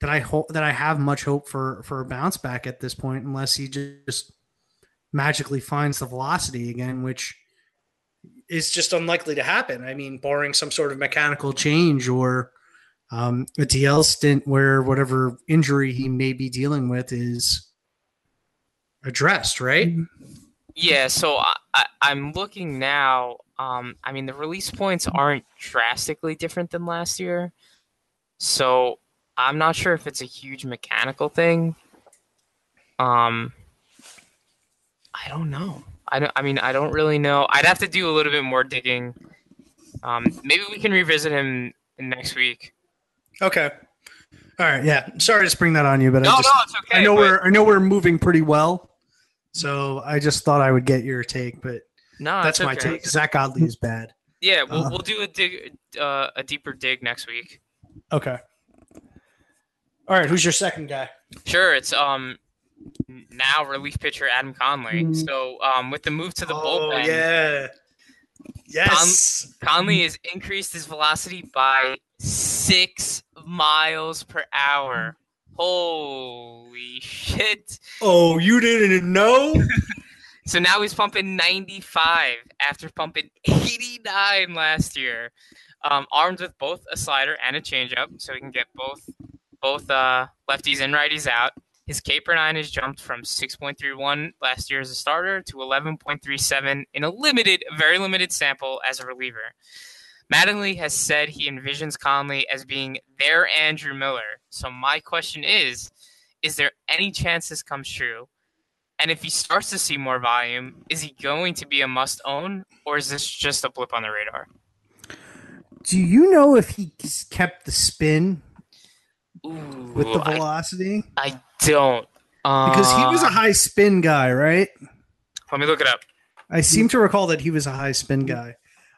Speaker 2: that I hope that I have much hope for for a bounce back at this point, unless he just magically finds the velocity again, which is just unlikely to happen. I mean, barring some sort of mechanical change or um, a DL stint where whatever injury he may be dealing with is addressed, right?
Speaker 3: Yeah, so I, I'm looking now. Um, I mean, the release points aren't drastically different than last year, so I'm not sure if it's a huge mechanical thing. Um, I don't know. I don't. I mean, I don't really know. I'd have to do a little bit more digging. Um, maybe we can revisit him next week.
Speaker 2: Okay. All right. Yeah. Sorry to spring that on you, but
Speaker 3: No,
Speaker 2: I just
Speaker 3: no, it's okay.
Speaker 2: I know
Speaker 3: but-
Speaker 2: we're I know we're moving pretty well, so I just thought I would get your take, but
Speaker 3: no,
Speaker 2: that's my
Speaker 3: okay.
Speaker 2: take. Zach Godley is bad.
Speaker 3: Yeah, we'll
Speaker 2: Uh,
Speaker 3: we'll do a dig, uh, a deeper dig next week.
Speaker 2: Okay. All right. Who's your second guy?
Speaker 3: Sure, it's um now relief pitcher Adam Conley. So um with the move to the
Speaker 2: oh
Speaker 3: bullpen,
Speaker 2: yeah. Yes.
Speaker 3: Conley has increased his velocity by six miles per hour. Holy shit!
Speaker 2: oh, you didn't know? [laughs]
Speaker 3: So now he's pumping 95 after pumping 89 last year. Um, armed with both a slider and a changeup, so he can get both both uh, lefties and righties out. His K per nine has jumped from 6.31 last year as a starter to 11.37 in a limited, very limited sample as a reliever. Mattingly has said he envisions Conley as being their Andrew Miller. So my question is, is there any chance this comes true? And if he starts to see more volume, is he going to be a must own or is this just a blip on the radar?
Speaker 2: Do you know if he kept the spin
Speaker 3: Ooh,
Speaker 2: with the
Speaker 3: I,
Speaker 2: velocity?
Speaker 3: I don't.
Speaker 2: Because he was a
Speaker 3: Uh,
Speaker 2: high spin guy, right?
Speaker 3: Let me look it up.
Speaker 2: I seem to recall that he was a high spin guy.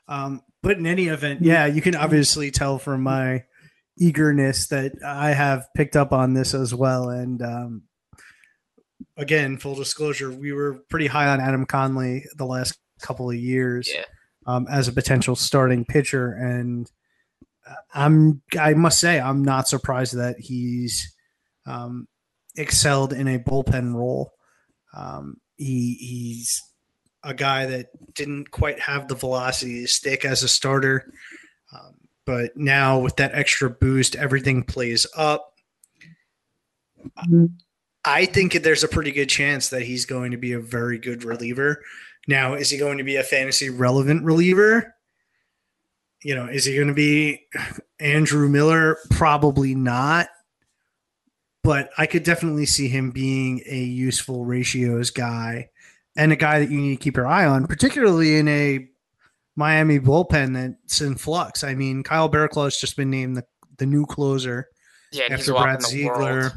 Speaker 2: Um, but in any event, yeah, you can obviously tell from my eagerness that I have picked up on this as well. And um, again, full disclosure, we were pretty high on Adam Conley the last couple of years
Speaker 3: Yeah.
Speaker 2: um, as a potential starting pitcher, and uh, I'm I must say I'm not surprised that he's um, excelled in a bullpen role. Um, he he's a guy that didn't quite have the velocity to stick as a starter, um, but now with that extra boost, everything plays up. I think there's a pretty good chance that he's going to be a very good reliever. Now, is he going to be a fantasy relevant reliever? You know, is he going to be Andrew Miller? Probably not. But I could definitely see him being a useful ratios guy and a guy that you need to keep your eye on, particularly in a Miami bullpen that's in flux. I mean, Kyle has just been named the, the new closer
Speaker 3: Yeah, and he's
Speaker 2: after Brad Ziegler.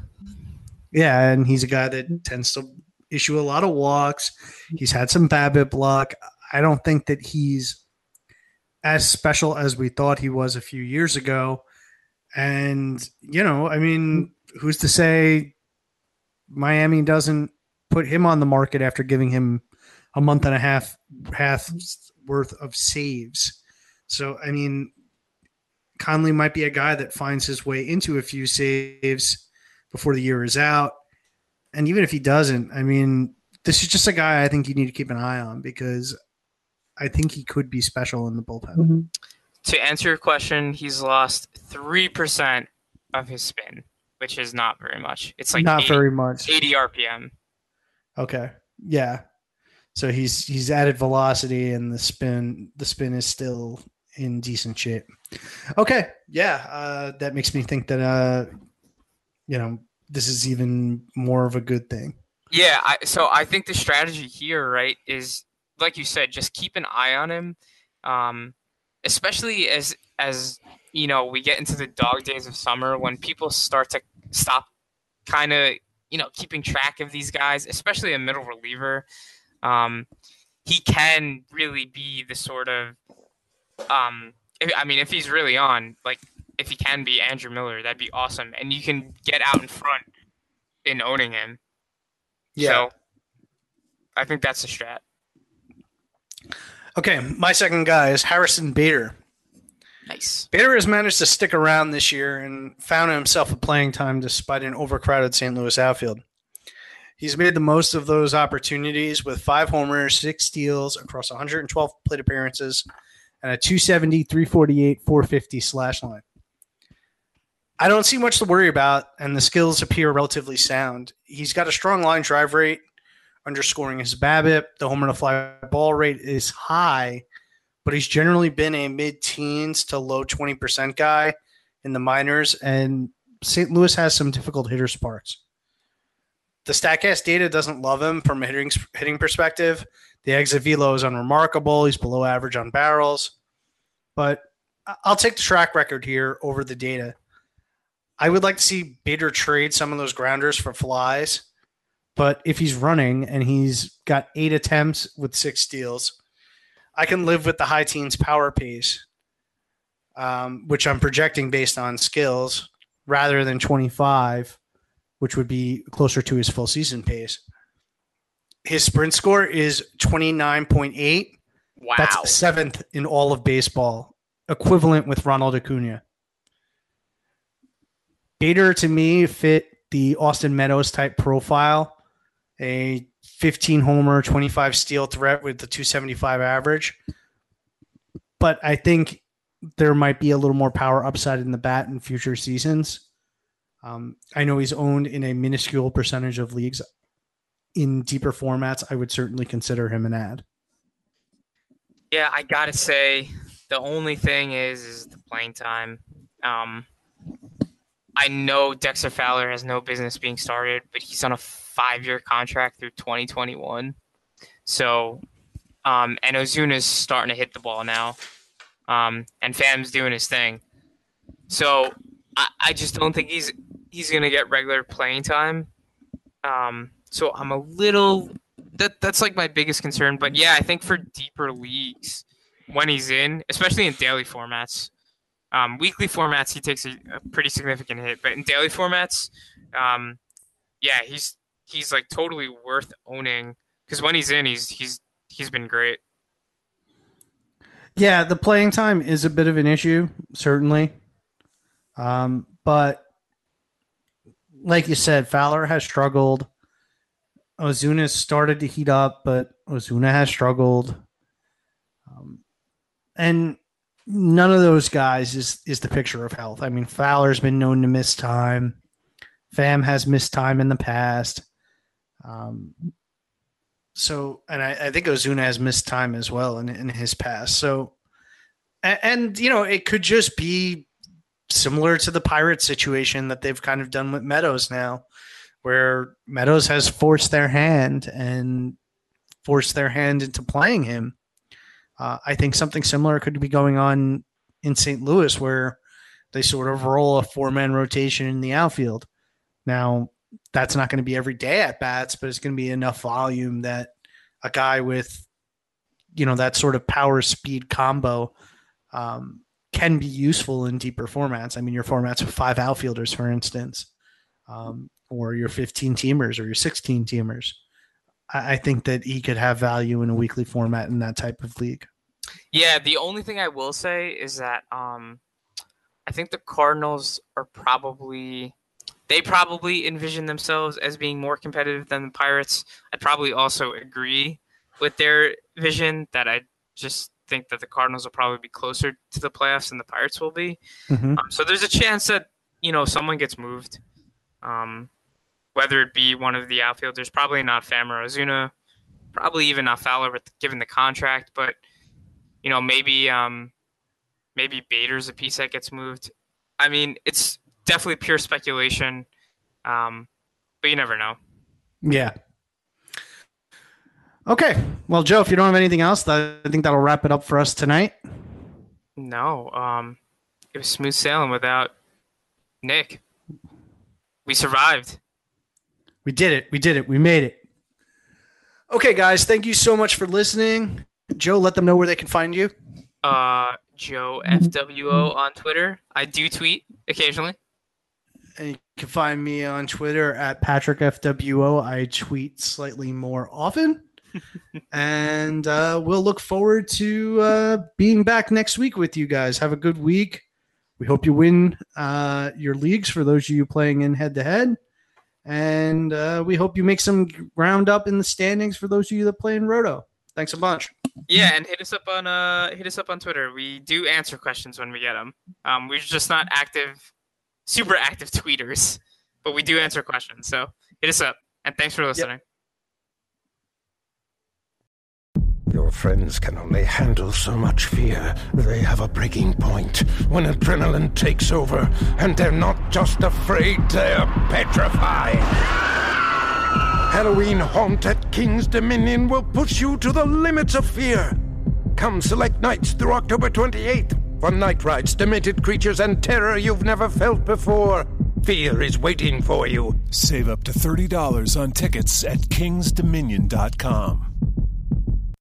Speaker 2: Yeah, and he's a guy that tends to issue a lot of walks. He's had some BABIP block. I don't think that he's as special as we thought he was a few years ago. And, you know, I mean, who's to say Miami doesn't put him on the market after giving him a month and a half half worth of saves? So, I mean, Conley might be a guy that finds his way into a few saves before the year is out. And even if he doesn't, I mean, this is just a guy I think you need to keep an eye on because I think he could be special in the bullpen. Mm-hmm.
Speaker 3: To answer your question, he's lost three percent of his spin, which is not very much. It's like
Speaker 2: Not
Speaker 3: 80,
Speaker 2: very much.
Speaker 3: 80 RPM.
Speaker 2: Okay. Yeah. So he's he's added velocity and the spin the spin is still in decent shape. Okay. Yeah. Uh, that makes me think that uh, you know this is even more of a good thing.
Speaker 3: Yeah, I, so I think the strategy here, right, is like you said, just keep an eye on him, um, especially as as you know we get into the dog days of summer when people start to stop, kind of you know keeping track of these guys, especially a middle reliever. Um, he can really be the sort of, um, if, I mean, if he's really on, like if he can be Andrew Miller, that'd be awesome, and you can get out in front in owning him. So I think that's the strat.
Speaker 2: Okay. My second guy is Harrison Bader.
Speaker 3: Nice.
Speaker 2: Bader has managed to stick around this year and found himself a playing time despite an overcrowded St. Louis outfield. He's made the most of those opportunities with five homers, six steals across 112 plate appearances, and a 270, 348, 450 slash line. I don't see much to worry about, and the skills appear relatively sound. He's got a strong line drive rate, underscoring his BABIP. The homer to fly ball rate is high, but he's generally been a mid teens to low 20% guy in the minors, and St. Louis has some difficult hitter sparks. The Statcast data doesn't love him from a hitting, hitting perspective. The exit velo is unremarkable. He's below average on barrels, but I'll take the track record here over the data. I would like to see Bader trade some of those grounders for flies, but if he's running and he's got eight attempts with six steals, I can live with the high teens power pace, um, which I'm projecting based on skills rather than 25, which would be closer to his full season pace. His sprint score is 29.8.
Speaker 3: Wow.
Speaker 2: That's seventh in all of baseball, equivalent with Ronald Acuna. Bader to me fit the Austin Meadows type profile, a 15 homer, 25 steal threat with the 275 average. But I think there might be a little more power upside in the bat in future seasons. Um, I know he's owned in a minuscule percentage of leagues. In deeper formats, I would certainly consider him an ad.
Speaker 3: Yeah, I gotta say, the only thing is is the playing time. Um, I know Dexter Fowler has no business being started, but he's on a five-year contract through 2021. So, um, and Ozuna's starting to hit the ball now, um, and Pham's doing his thing. So, I, I just don't think he's he's gonna get regular playing time. Um, so I'm a little that that's like my biggest concern. But yeah, I think for deeper leagues, when he's in, especially in daily formats, um, weekly formats he takes a, a, pretty significant hit, but in daily formats, um, yeah, he's he's like totally worth owning because when he's in, he's he's he's been great.
Speaker 2: Yeah, the playing time is a bit of an issue, certainly, um, but like you said, Fowler has struggled. Ozuna started to heat up, but Ozuna has struggled. Um, and none of those guys is is the picture of health. I mean, Fowler's been known to miss time. Pham has missed time in the past. Um, so, and I, I think Ozuna has missed time as well in, in his past. So, and, and you know, it could just be similar to the pirate situation that they've kind of done with Meadows now, where Meadows has forced their hand and forced their hand into playing him. Uh, I think something similar could be going on in St. Louis, where they sort of roll a four man rotation in the outfield. Now, that's not going to be every day at bats, but it's going to be enough volume that a guy with, you know, that sort of power speed combo um, can be useful in deeper formats. I mean, your formats with five outfielders, for instance, um, or your 15 teamers or your 16 teamers. I, I think that he could have value in a weekly format in that type of league.
Speaker 3: Yeah, the only thing I will say is that um, I think the Cardinals are probably they probably envision themselves as being more competitive than the Pirates. I'd probably also agree with their vision that I just think that the Cardinals will probably be closer to the playoffs than the Pirates will be. Mm-hmm. Um, so there's a chance that you know someone gets moved, um, whether it be one of the outfielders, probably not Pham or Ozuna, probably even not Fowler, given the contract. But you know maybe um, maybe Bader's a piece that gets moved. I mean, it's definitely pure speculation, um, but you never know.
Speaker 2: Yeah, Okay. Well, Joe, if you don't have anything else, I think that'll wrap it up for us tonight.
Speaker 3: No. Um, it was smooth sailing without Nick. We survived.
Speaker 2: We did it. We did it. We made it. Okay, guys. Thank you so much for listening. Joe, let them know where they can find you.
Speaker 3: Uh, Joe FWO on Twitter. I do tweet occasionally.
Speaker 2: And you can find me on Twitter at Patrick FWO. I tweet slightly more often [laughs] and uh, we'll look forward to uh, being back next week with you guys. Have a good week. We hope you win uh, your leagues for those of you playing in head to head. And uh, we hope you make some ground up in the standings for those of you that play in Roto. Thanks a bunch.
Speaker 3: Yeah, and hit us up on uh hit us up on Twitter. We do answer questions when we get them. Um, we're just not active, super active tweeters, but we do answer questions. So hit us up, and thanks for listening.
Speaker 4: Your friends can only handle so much fear. They have a breaking point when adrenaline takes over, and they're not just afraid, they're petrified. Halloween Haunt at King's Dominion will push you to the limits of fear. Come select nights through October 28th for night rides, demented creatures, and terror you've never felt before. Fear is waiting for you.
Speaker 5: Save up to $30 on tickets at kingsdominion.com.